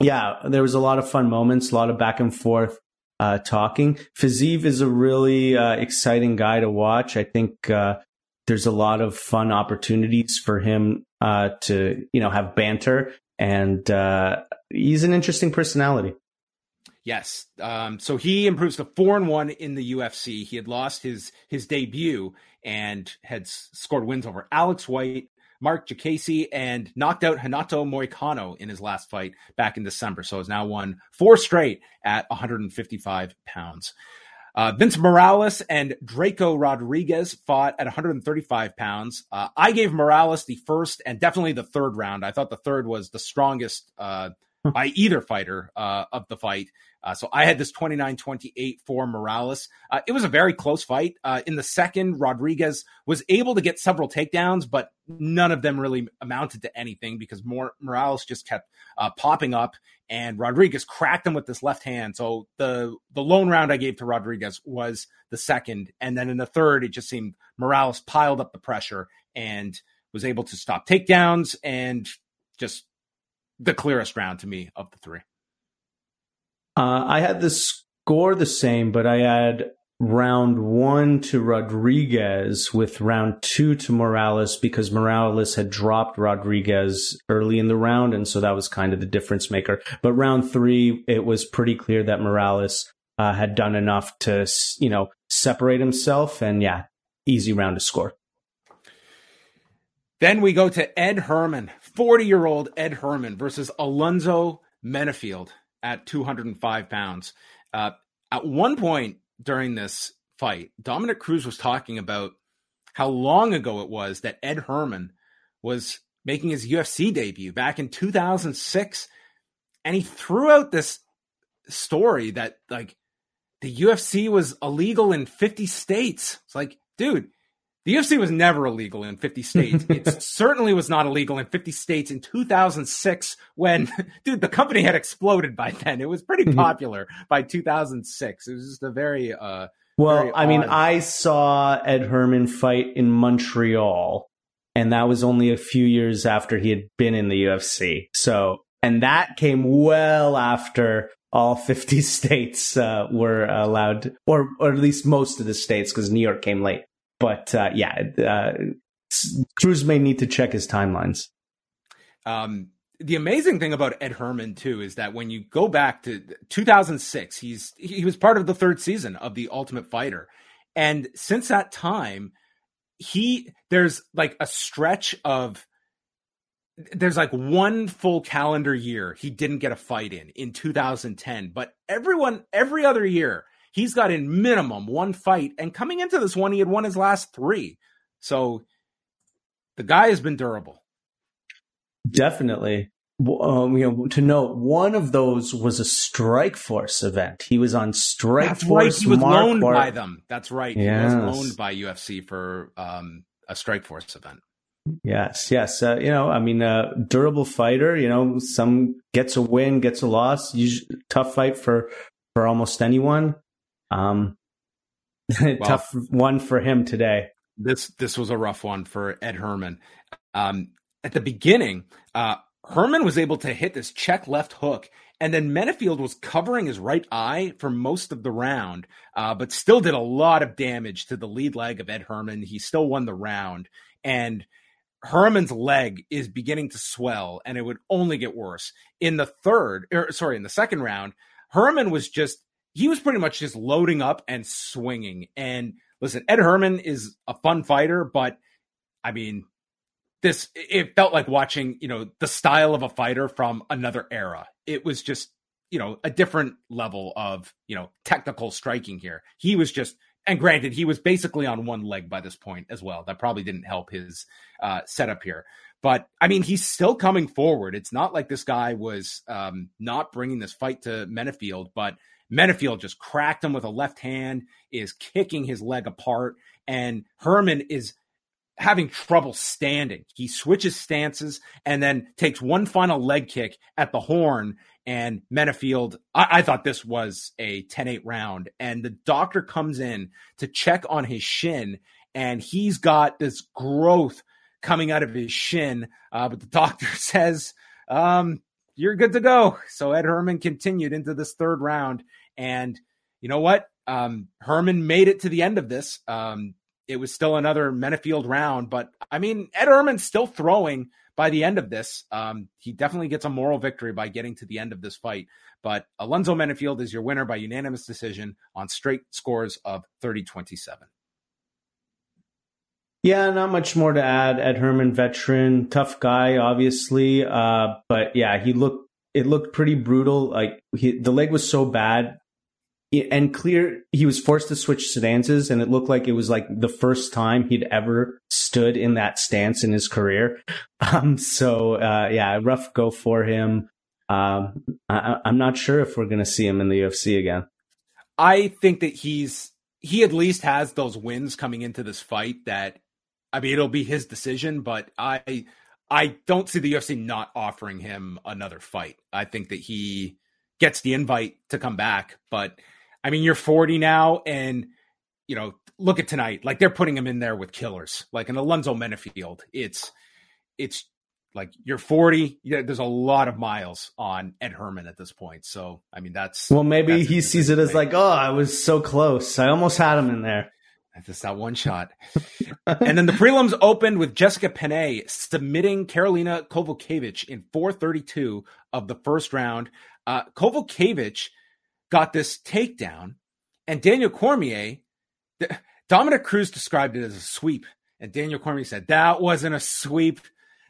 Yeah, there was a lot of fun moments, a lot of back and forth uh, talking. Fiziev is a really uh, exciting guy to watch. I think uh, there's a lot of fun opportunities for him uh, to you know have banter, and uh, he's an interesting personality. Yes. Um, so he improves to four and one in the UFC. He had lost his his debut and had s- scored wins over Alex White, Mark Diakiese, and knocked out Renato Moicano in his last fight back in December. So has now won four straight at 155 pounds. Uh, Vince Morales and Drako Rodriguez fought at 135 pounds. Uh, I gave Morales the first and definitely the third round. I thought the third was the strongest uh, *laughs* by either fighter uh, of the fight. Uh, so I had this 29 28 for Morales. Uh, it was a very close fight. Uh, in the second, Rodriguez was able to get several takedowns, but none of them really amounted to anything because more, Morales just kept uh, popping up and Rodriguez cracked him with this left hand. So the, the lone round I gave to Rodriguez was the second. And then in the third, it just seemed Morales piled up the pressure and was able to stop takedowns and just the clearest round to me of the three. Uh, I had the score the same, but I had round one to Rodriguez with round two to Morales because Morales had dropped Rodriguez early in the round. And so that was kind of the difference maker. But round three, it was pretty clear that Morales uh, had done enough to, you know, separate himself. And yeah, easy round to score. Then we go to Ed Herman, 40 year old Ed Herman versus Alonzo Menifield at 205 pounds. Uh, at one point during this fight, Dominick Cruz was talking about how long ago it was that Ed Herman was making his UFC debut back in 2006. And he threw out this story that, like, the UFC was illegal in 50 states. It's like, dude, the UFC was never illegal in 50 states. *laughs* it certainly was not illegal in 50 states in 2006 when, *laughs* dude, the company had exploded by then. It was pretty mm-hmm. popular by 2006. It was just a very, uh, well, very I odd... mean, I saw Ed Herman fight in Montreal, and that was only a few years after he had been in the UFC. So, and that came well after all 50 *laughs* states uh, were allowed, or, or at least most of the states, because New York came late. But uh, yeah, uh, Cruz may need to check his timelines. Um, the amazing thing about Ed Herman too is that when you go back to 2006, he's he was part of the third season of the Ultimate Fighter, and since that time, he there's like a stretch of there's like one full calendar year he didn't get a fight in in 2010 but everyone every other year he's got in minimum one fight and coming into this one he had won his last 3 so the guy has been durable definitely um, you know, to note, one of those was a Strikeforce event. He was on Strike That's Force. Right. He was Mark loaned Bar- by them. That's right. Yes. He was loaned by UFC for um, a Strikeforce event. Yes, yes. Uh, you know, I mean, uh, durable fighter. You know, some gets a win, gets a loss. Usually, tough fight for for almost anyone. Um, *laughs* well, tough one for him today. This this was a rough one for Ed Herman. Um, at the beginning, uh, Herman was able to hit this check left hook, and then Menifield was covering his right eye for most of the round, uh, but still did a lot of damage to the lead leg of Ed Herman. He still won the round, and Herman's leg is beginning to swell, and it would only get worse. In the third, or sorry, in the second round, Herman was just he was pretty much just loading up and swinging. And listen, Ed Herman is a fun fighter, but I mean, this it felt like watching, you know, the style of a fighter from another era. It was just, you know, a different level of, you know, technical striking here. He was just and granted, he was basically on one leg by this point as well. That probably didn't help his uh, setup here. But I mean, he's still coming forward. It's not like this guy was um, not bringing this fight to Menifield, but Menifield just cracked him with a left hand, is kicking his leg apart, and Herman is having trouble standing. He switches stances and then takes one final leg kick at the horn and Menifield, I, I, thought this was a 10 8 round. And the doctor comes in to check on his shin, and he's got this growth coming out of his shin. Uh, but the doctor *laughs* says, um, You're good to go. *laughs* So Ed Herman continued into this third round. And you know what? Um, Herman made it to the end of this. Um, it was still another Menifield round, but I mean, Ed Herman's still throwing by the end of this, um, he definitely gets a moral victory by getting to the end of this fight. But Alonzo Menifield is your winner by unanimous decision on straight scores of 30 27. Yeah, not much more to add. Ed Herman, veteran, tough guy, obviously. Uh, but yeah, he looked, it looked pretty brutal. Like he, the leg was so bad and clear he was forced to switch stances and it looked like it was like the first time he'd ever stood in that stance in his career *laughs* um so uh yeah rough go for him um I, i'm not sure if we're gonna see him in the ufc again i think that he's he at least has those wins coming into this fight that i mean it'll be his decision but i i don't see the ufc not offering him another fight i think that he gets the invite to come back but I mean, you're 40 now, and you know, look at tonight. Like they're putting him in there with killers, like an Alonzo Menifield. It's it's like you're 40. Yeah, there's a lot of miles on Ed Herman at this point. So I mean, that's well, maybe that's he sees it as like, oh, I was so close. I almost had him in there. Just that one shot. and then the prelims opened with Jessica Penne submitting Karolina Kowalkiewicz in 432 of the first round. Uh, Kowalkiewicz got this takedown, and Daniel Cormier, Dominick Cruz described it as a sweep. And Daniel Cormier said, that wasn't a sweep.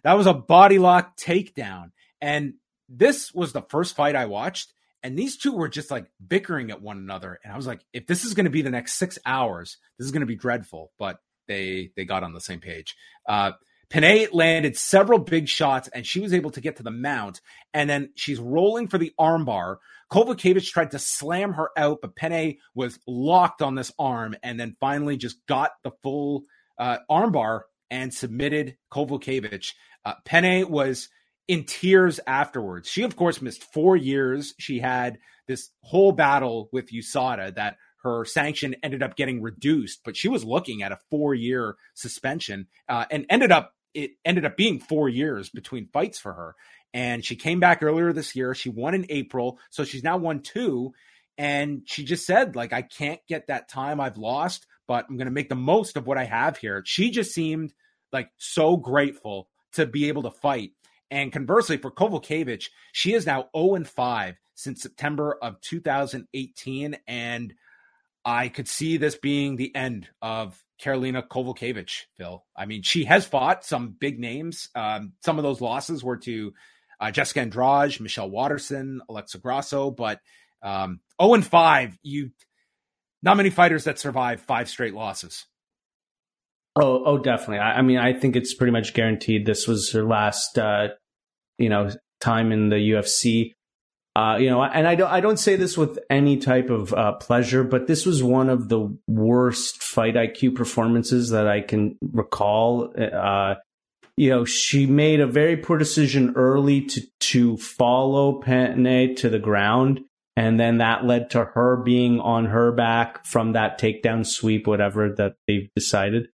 That was a body lock takedown. And this was the first fight I watched. And these two were just like bickering at one another. And I was like, if this is going to be the next six hours, this is going to be dreadful. But they they got on the same page. Uh, Penne landed several big shots and she was able to get to the mount. And then she's rolling for the armbar. Kowalkiewicz tried to slam her out, but Penne was locked on this arm and then finally just got the full uh, armbar and submitted Kowalkiewicz. Uh, Penne was in tears afterwards. She, of course, missed four years. She had this whole battle with USADA that her sanction ended up getting reduced, but she was looking at a four year suspension uh, and ended up it ended up being four years between fights for her. And she came back earlier this year. She won in April. So she's now won two. And she just said, like, I can't get that time I've lost, but I'm going to make the most of what I have here. She just seemed like so grateful to be able to fight. And conversely, for Kowalkiewicz, she is now 0 and 5 since September of 2018. And I could see this being the end of Karolina Kowalkiewicz, Phil. I mean, she has fought some big names. Um, some of those losses were to uh, Jessica Andrade, Michelle Waterson, Alexa Grasso, but um, 0 and 5, you not many fighters that survive five straight losses. Oh, oh, definitely. I, I mean, I think it's pretty much guaranteed. This was her last, uh, you know, time in the UFC. Uh, you know, and I don't, I don't say this with any type of uh, pleasure, but this was one of the worst fight IQ performances that I can recall. Uh, you know, she made a very poor decision early to to follow Penne to the ground, and then that led to her being on her back from that takedown sweep, whatever that they've decided.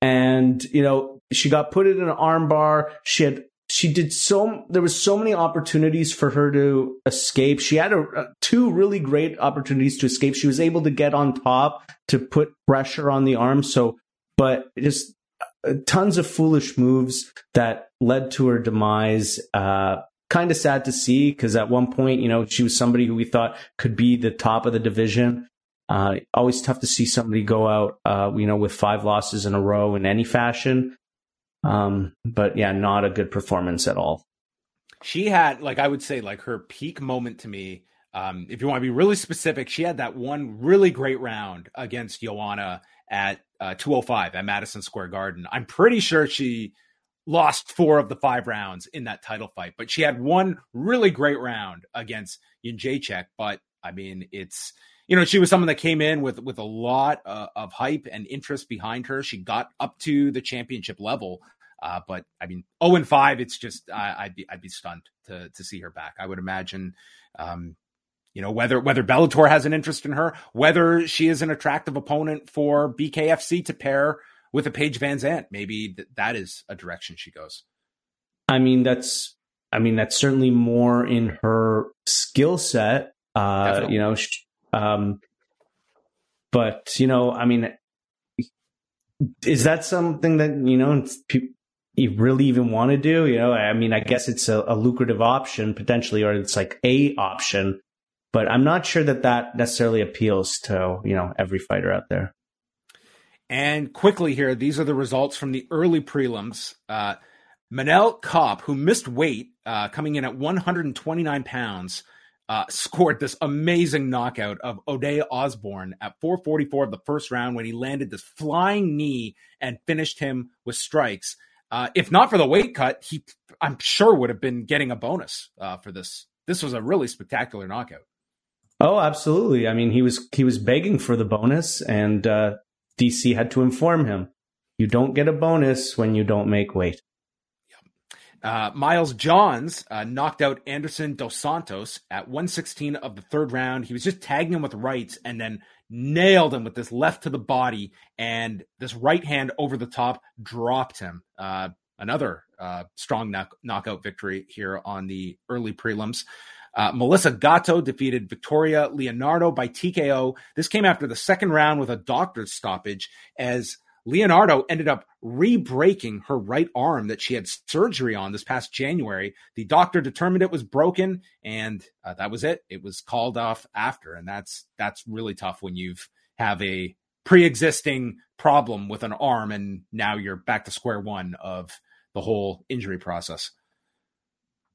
And you know, she got put in an armbar. She had she did so there was so many opportunities for her to escape. She had a, a, two really great opportunities to escape. She was able to get on top to put pressure on the arm. So but just uh, tons of foolish moves that led to her demise. Uh, kind of sad to see because at one point you know she was somebody who we thought could be the top of the division uh, always tough to see somebody go out, uh, you know, with five losses in a row in any fashion. Um, but yeah, not a good performance at all. She had, like, I would say, like her peak moment to me. Um, if you want to be really specific, she had that one really great round against Joanna at uh, 205 at Madison Square Garden. I'm pretty sure she lost four of the five rounds in that title fight, but she had one really great round against Jędrzejczyk. But I mean, it's you know, she was someone that came in with with a lot uh, of hype and interest behind her. She got up to the championship level, uh, but I mean, zero oh and five. It's just I'd be I'd be stunned to to see her back. I would imagine, um, you know, whether whether Bellator has an interest in her, whether she is an attractive opponent for BKFC to pair with a Paige VanZant. Maybe th- that is a direction she goes. I mean, that's I mean that's certainly more in her skill set. Uh, you know, she, um, but you know, I mean, is that something that you know you really even want to do? You know, I mean, I guess it's a, a lucrative option potentially, or it's like a option, but I'm not sure that that necessarily appeals to you know every fighter out there. And quickly here, these are the results from the early prelims. Uh, Manel Kape, who missed weight, uh, coming in at 129 pounds, uh, scored this amazing knockout of Ode Osborne at 444 of the first round when he landed this flying knee and finished him with strikes. Uh, if not for the weight cut, he I'm sure would have been getting a bonus uh, for this. This was a really spectacular knockout. Oh, absolutely. I mean, he was he was begging for the bonus, and uh, DC had to inform him, "You don't get a bonus when you don't make weight." Uh, Miles Johns uh, knocked out Anderson Dos Santos at 116 of the third round. He was just tagging him with rights and then nailed him with this left to the body and this right hand over the top dropped him. Uh, another uh, strong knock- knockout victory here on the early prelims. Uh, Melissa Gatto defeated Victoria Leonardo by TKO. This came after the second round with a doctor's stoppage as Leonardo ended up re-breaking her right arm that she had surgery on this past January. The doctor determined it was broken, and uh, that was it. It was called off after, and that's that's really tough when you've have a pre-existing problem with an arm, and now you're back to square one of the whole injury process.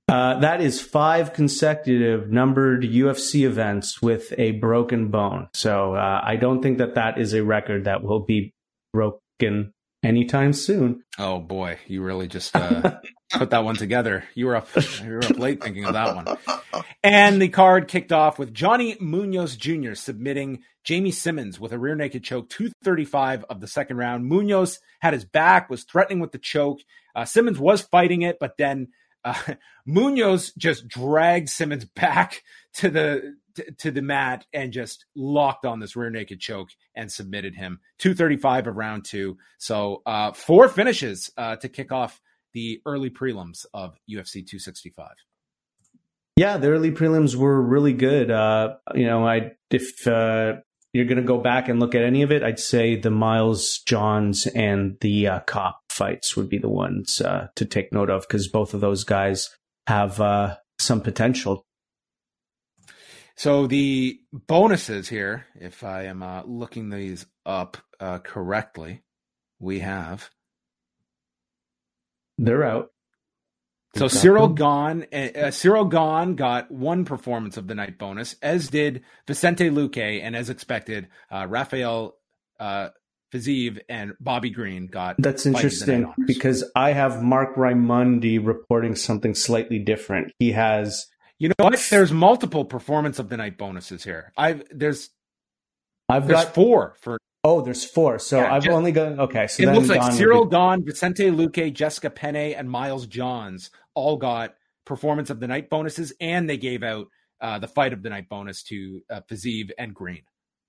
Uh, that is five consecutive numbered UFC events with a broken bone. So uh, I don't think that that is a record that will be broken anytime soon. Oh boy, you really just uh, *laughs* put that one together. You were up, you were up late thinking of that one. And the card kicked off with Johnny Munoz Jr. submitting Jamie Simmons with a rear naked choke, 235 of the second round. Munoz had his back, was threatening with the choke. Uh, Simmons was fighting it, but then uh, *laughs* Munoz just dragged Simmons back to the to, the mat and just locked on this rear naked choke and submitted him 235 of round two. So uh, four finishes uh, to kick off the early prelims of UFC 265. Yeah, the early prelims were really good. Uh, you know, I if uh, you're going to go back and look at any of it, I'd say the Miles Johns and the uh, Kape fights would be the ones uh, to take note of because both of those guys have uh, some potential. So the bonuses here, if I am uh, looking these up uh, correctly, we have they're out. So Ciryl Gane, uh, Ciryl Gane got one performance of the night bonus, as did Vicente Luque, and as expected, uh, Rafael uh, Fiziev and Bobby Green got. That's interesting because I have Mark Raimondi reporting something slightly different. He has. You know what? There's multiple performance of the night bonuses here. I've there's. I've there's got four for Oh, there's four. So yeah, I've just, only got okay. So it looks like Ciryl, be... Gane, Vicente Luque, Jessica Penne, and Miles Johns all got performance of the night bonuses, and they gave out uh, the fight of the night bonus to uh, Fiziev and Green.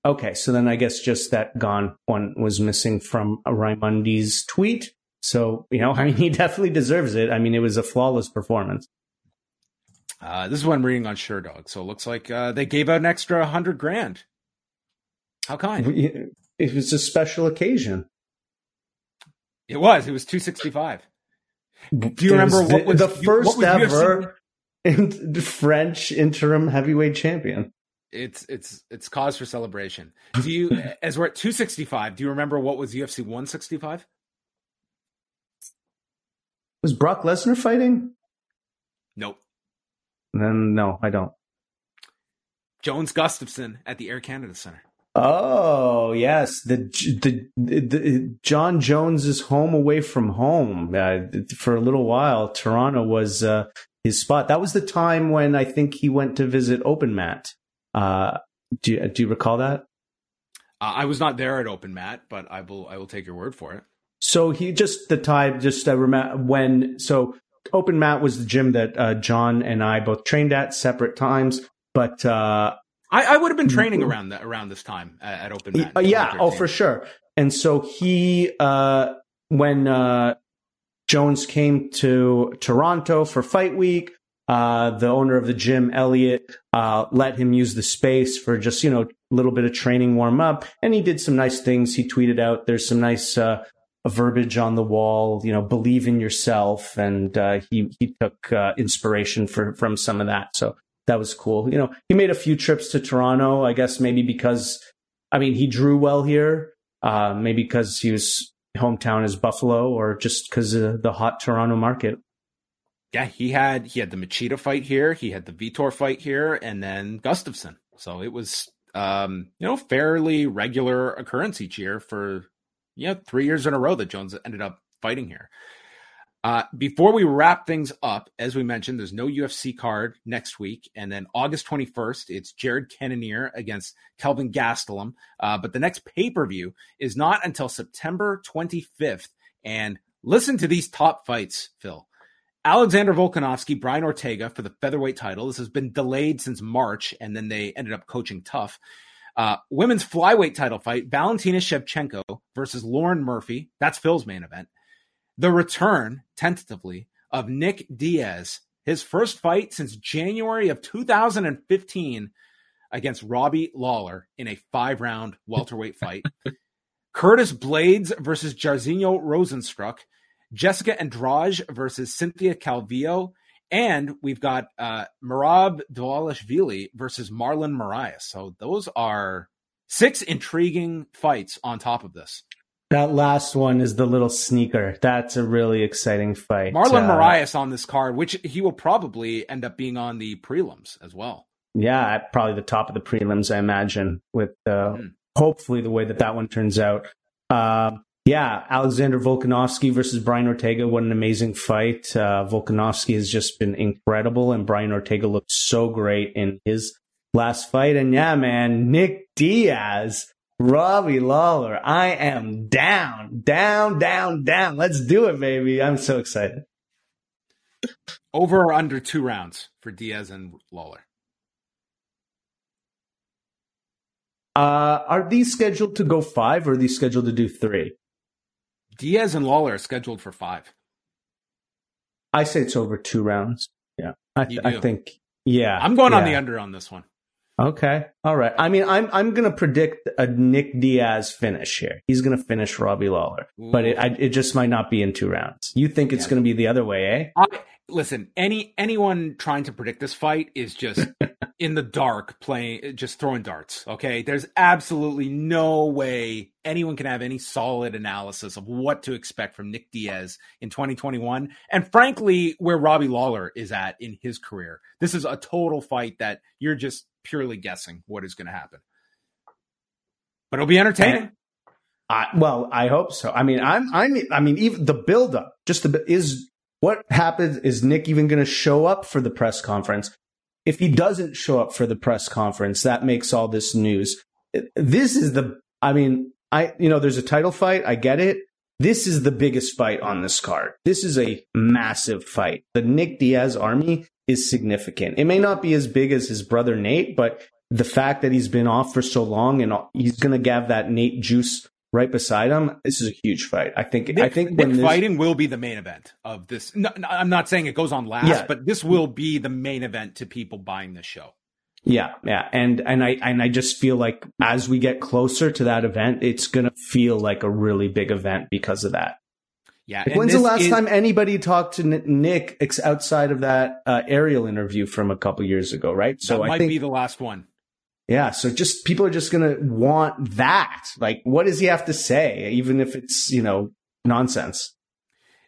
Okay, so then I guess just that gone one was missing from Raimondi's tweet. So you know, *laughs* I mean, he definitely deserves it. I mean, it was a flawless performance. Uh, this is what I'm reading on Sherdog. So it looks like uh, they gave out an extra hundred grand. How kind? it was a special occasion. It was. It was 265. Do you remember what was the first was ever in French interim heavyweight champion? It's it's it's cause for celebration. Do you *laughs* as we're at 265, do you remember what was UFC 165? Was Brock Lesnar fighting? Nope. Then no, I don't. Jones Gustafsson at the Air Canada Center. Oh yes, the, the, the Jon Jones's home away from home uh, for a little while. Toronto was uh, his spot. That was the time when I think he went to visit Open Mat. Uh, do you, do you recall that? Uh, I was not there at Open Mat, but I will I will take your word for it. So he just the time just uh, remember when so Open Mat was the gym that uh, John and I both trained at separate times, but uh, I, I would have been training mm-hmm. around that around this time at, at Open Mat. Uh, yeah, oh for sure. And so he, uh, when uh, Jones came to Toronto for Fight Week, uh, the owner of the gym, Elliot, uh, let him use the space for just you know a little bit of training warm up, and he did some nice things. He tweeted out, "There's some nice." Uh, verbiage on the wall, you know, believe in yourself. And uh, he he took uh, inspiration for, from some of that. So that was cool. You know, he made a few trips to Toronto, I guess maybe because, I mean, he drew well here, uh, maybe because he was hometown is Buffalo or just because the hot Toronto market. Yeah, he had he had the Machida fight here, he had the Vitor fight here, and then Gustafsson. So it was um, you know, fairly regular occurrence each year for you know, three years in a row that Jones ended up fighting here. Uh, before we wrap things up, as we mentioned, there's no UFC card next week. And then August 21st, it's Jared Cannonier against Kelvin Gastelum. Uh, but the next pay per view is not until September 25th. And listen to these top fights, Phil. Alexander Volkanovski, Brian Ortega for the featherweight title. This has been delayed since March, and then they ended up coaching TUF. Uh, women's flyweight title fight Valentina Shevchenko versus Lauren Murphy. That's Phil's main event the return, tentatively, of Nick Diaz, his first fight since January of 2015 against Robbie Lawler in a five round *laughs* welterweight fight. Curtis Blaydes versus Jairzinho Rozenstruik. Jessica Andrade versus Cynthia Calvillo, and we've got uh, Merab Dvalishvili versus Marlon Moraes. So those are Six intriguing fights on top of this. That last one is the little sneaker. That's a really exciting fight. Marlon uh, Moraes on this card, which he will probably end up being on the prelims as well. Yeah, probably the top of the prelims, I imagine, with uh, mm. hopefully the way that that one turns out. Uh, yeah, Alexander Volkanovski versus Brian Ortega. What an amazing fight. Uh, Volkanovski has just been incredible, and Brian Ortega looked so great in his last fight. And yeah, man, Nick Diaz, Robbie Lawler, I am down, down, down, down. Let's do it, baby. I'm so excited. Over or under two rounds for Diaz and Lawler? Uh, are these scheduled to go five or are these scheduled to do three? Diaz and Lawler are scheduled for five. I say it's over two rounds. Yeah. I, th- I think, yeah. I'm going yeah. on the under on this one. Okay. All right. I mean, I'm I'm going to predict a Nick Diaz finish here. He's going to finish Robbie Lawler, Ooh. but it I, it just might not be in two rounds. You think it's yeah. going to be the other way, eh? I, listen, any anyone trying to predict this fight is just *laughs* in the dark playing just throwing darts, okay? There's absolutely no way anyone can have any solid analysis of what to expect from Nick Diaz in 2021 and frankly where Robbie Lawler is at in his career. This is a total fight that you're just purely guessing what is going to happen. But it'll be entertaining. I, well, I hope so. I mean, I'm, I'm, I mean, even the buildup, just the is what happens? Is Nick even going to show up for the press conference? If he doesn't show up for the press conference, that makes all this news. This is the, I mean, I, you know, there's a title fight. I get it. This is the biggest fight on this card. This is a massive fight. The Nick Diaz army is significant. It may not be as big as his brother Nate, but the fact that he's been off for so long and he's going to have that Nate juice right beside him. This is a huge fight. I think. Nick, I think Nick this, fighting will be the main event of this. No, no, I'm not saying it goes on last, yeah. but this will be the main event to people buying the show. Yeah, yeah, and and I and I just feel like as we get closer to that event, it's gonna feel like a really big event because of that. Yeah. Like when's the last is, time anybody talked to Nick outside of that uh, Ariel interview from a couple years ago? Right. So I might think, be the last one. Yeah. So just people are just going to want that. Like, what does he have to say, even if it's, you know, nonsense?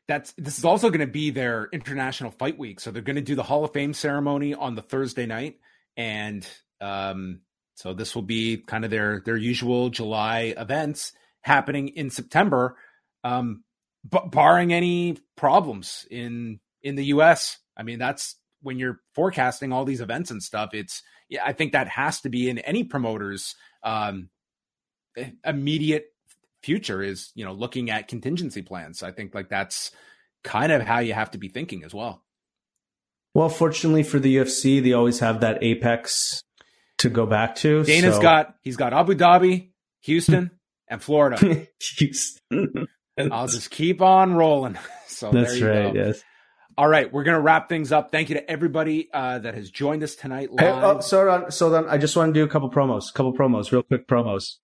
That's this is also going to be their international fight week. So they're going to do the Hall of Fame ceremony on the Thursday night. And um, so this will be kind of their their usual July events happening in September. Um, b- barring any problems in in the US. I mean, that's when you're forecasting all these events and stuff, it's yeah, I think that has to be in any promoter's um, immediate future is you know looking at contingency plans. I think like that's kind of how you have to be thinking as well. Well, fortunately for the UFC, they always have that apex to go back to. Dana's so. got he's got Abu Dhabi, Houston, *laughs* and Florida. Houston. I'll just keep on rolling. *laughs* So that's right. Go. Yes. All right, we're going to wrap things up. Thank you to everybody uh, that has joined us tonight. Live. Hey, oh, so then, so then, I just want to do a couple promos, couple promos, real quick promos.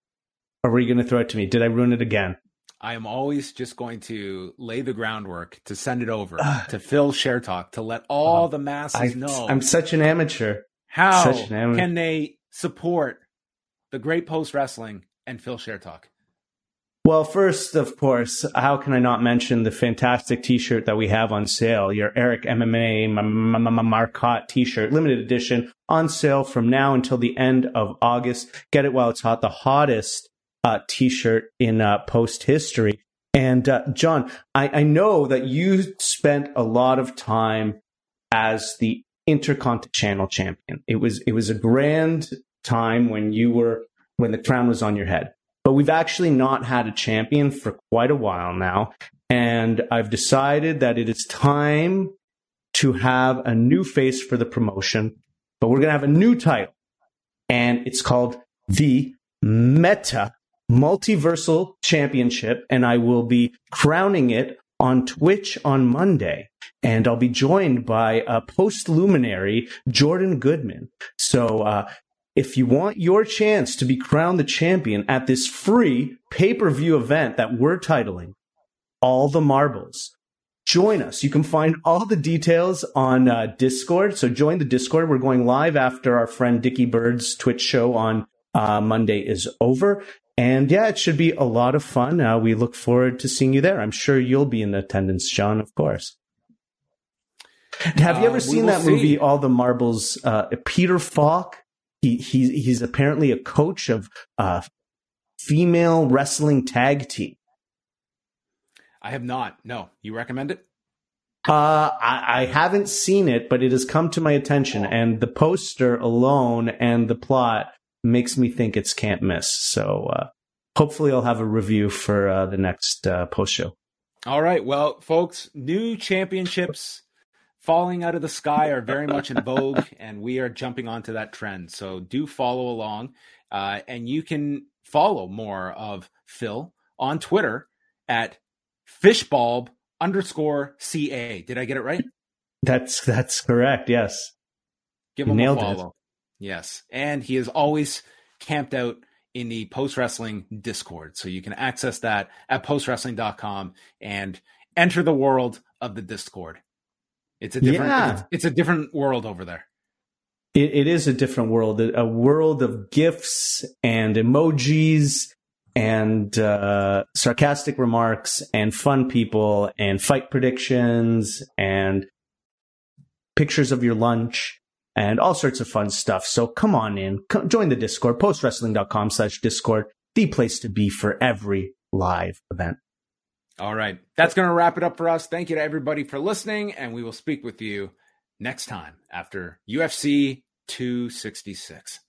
Or were you going to throw it to me? Did I ruin it again? I am always just going to lay the groundwork to send it over ah. to Phil Share Talk to let all um, the masses I, know. I'm such an amateur. How an amateur. can they support the Great Post Wrestling and Phil Shertalk? Well, first, of course, how can I not mention the fantastic T-shirt that we have on sale? Your Eric MMA Marcotte T-shirt, limited edition, on sale from now until the end of August. Get it while it's hot. The hottest uh, T-shirt in uh, post history. And uh, John, I, I know that you spent a lot of time as the Intercontinental champion. It was it was a grand time when you were when the crown was on your head but we've actually not had a champion for quite a while now. And I've decided that it is time to have a new face for the promotion, but we're going to have a new title. And it's called the Meta Multiversal Championship. And I will be crowning it on Twitch on Monday. And I'll be joined by a post luminary, Jordan Goodman. So, uh, if you want your chance to be crowned the champion at this free pay per view event that we're titling All the Marbles, join us. You can find all the details on uh, Discord. So join the Discord. We're going live after our friend Dickie Bird's Twitch show on Uh, Monday is over. And yeah, it should be a lot of fun. Uh, we look forward to seeing you there. I'm sure you'll be in attendance, John, of course. Have you ever Uh, seen will that movie. All the Marbles? Uh, Peter Falk. He, he he's apparently a coach of uh, female wrestling tag team. I have not. No, you recommend it? Uh, I, I haven't seen it, but it has come to my attention, and the poster alone and the plot makes me think it's can't miss. So uh, hopefully, I'll have a review for uh, the next uh, post show. All right. Well, folks, new championships falling out of the sky are very much in vogue, *laughs* and we are jumping onto that trend. So do follow along. Uh, and you can follow more of Phil on Twitter at fishbulb underscore CA. Did I get it right? That's that's correct. Yes. Give You him a nailed it. follow. Yes. And he is always camped out in the post wrestling Discord. So you can access that at postwrestling.com and enter the world of the Discord. It's a different Yeah. it's, it's a different world over there. It, it is a different world, a world of gifts and emojis and uh, sarcastic remarks and fun people and fight predictions and pictures of your lunch and all sorts of fun stuff. So come on in, come, join the Discord, postwrestling.com slash Discord, the place to be for every live event. All right. That's going to wrap it up for us. Thank you to everybody for listening, and we will speak with you next time after UFC 266.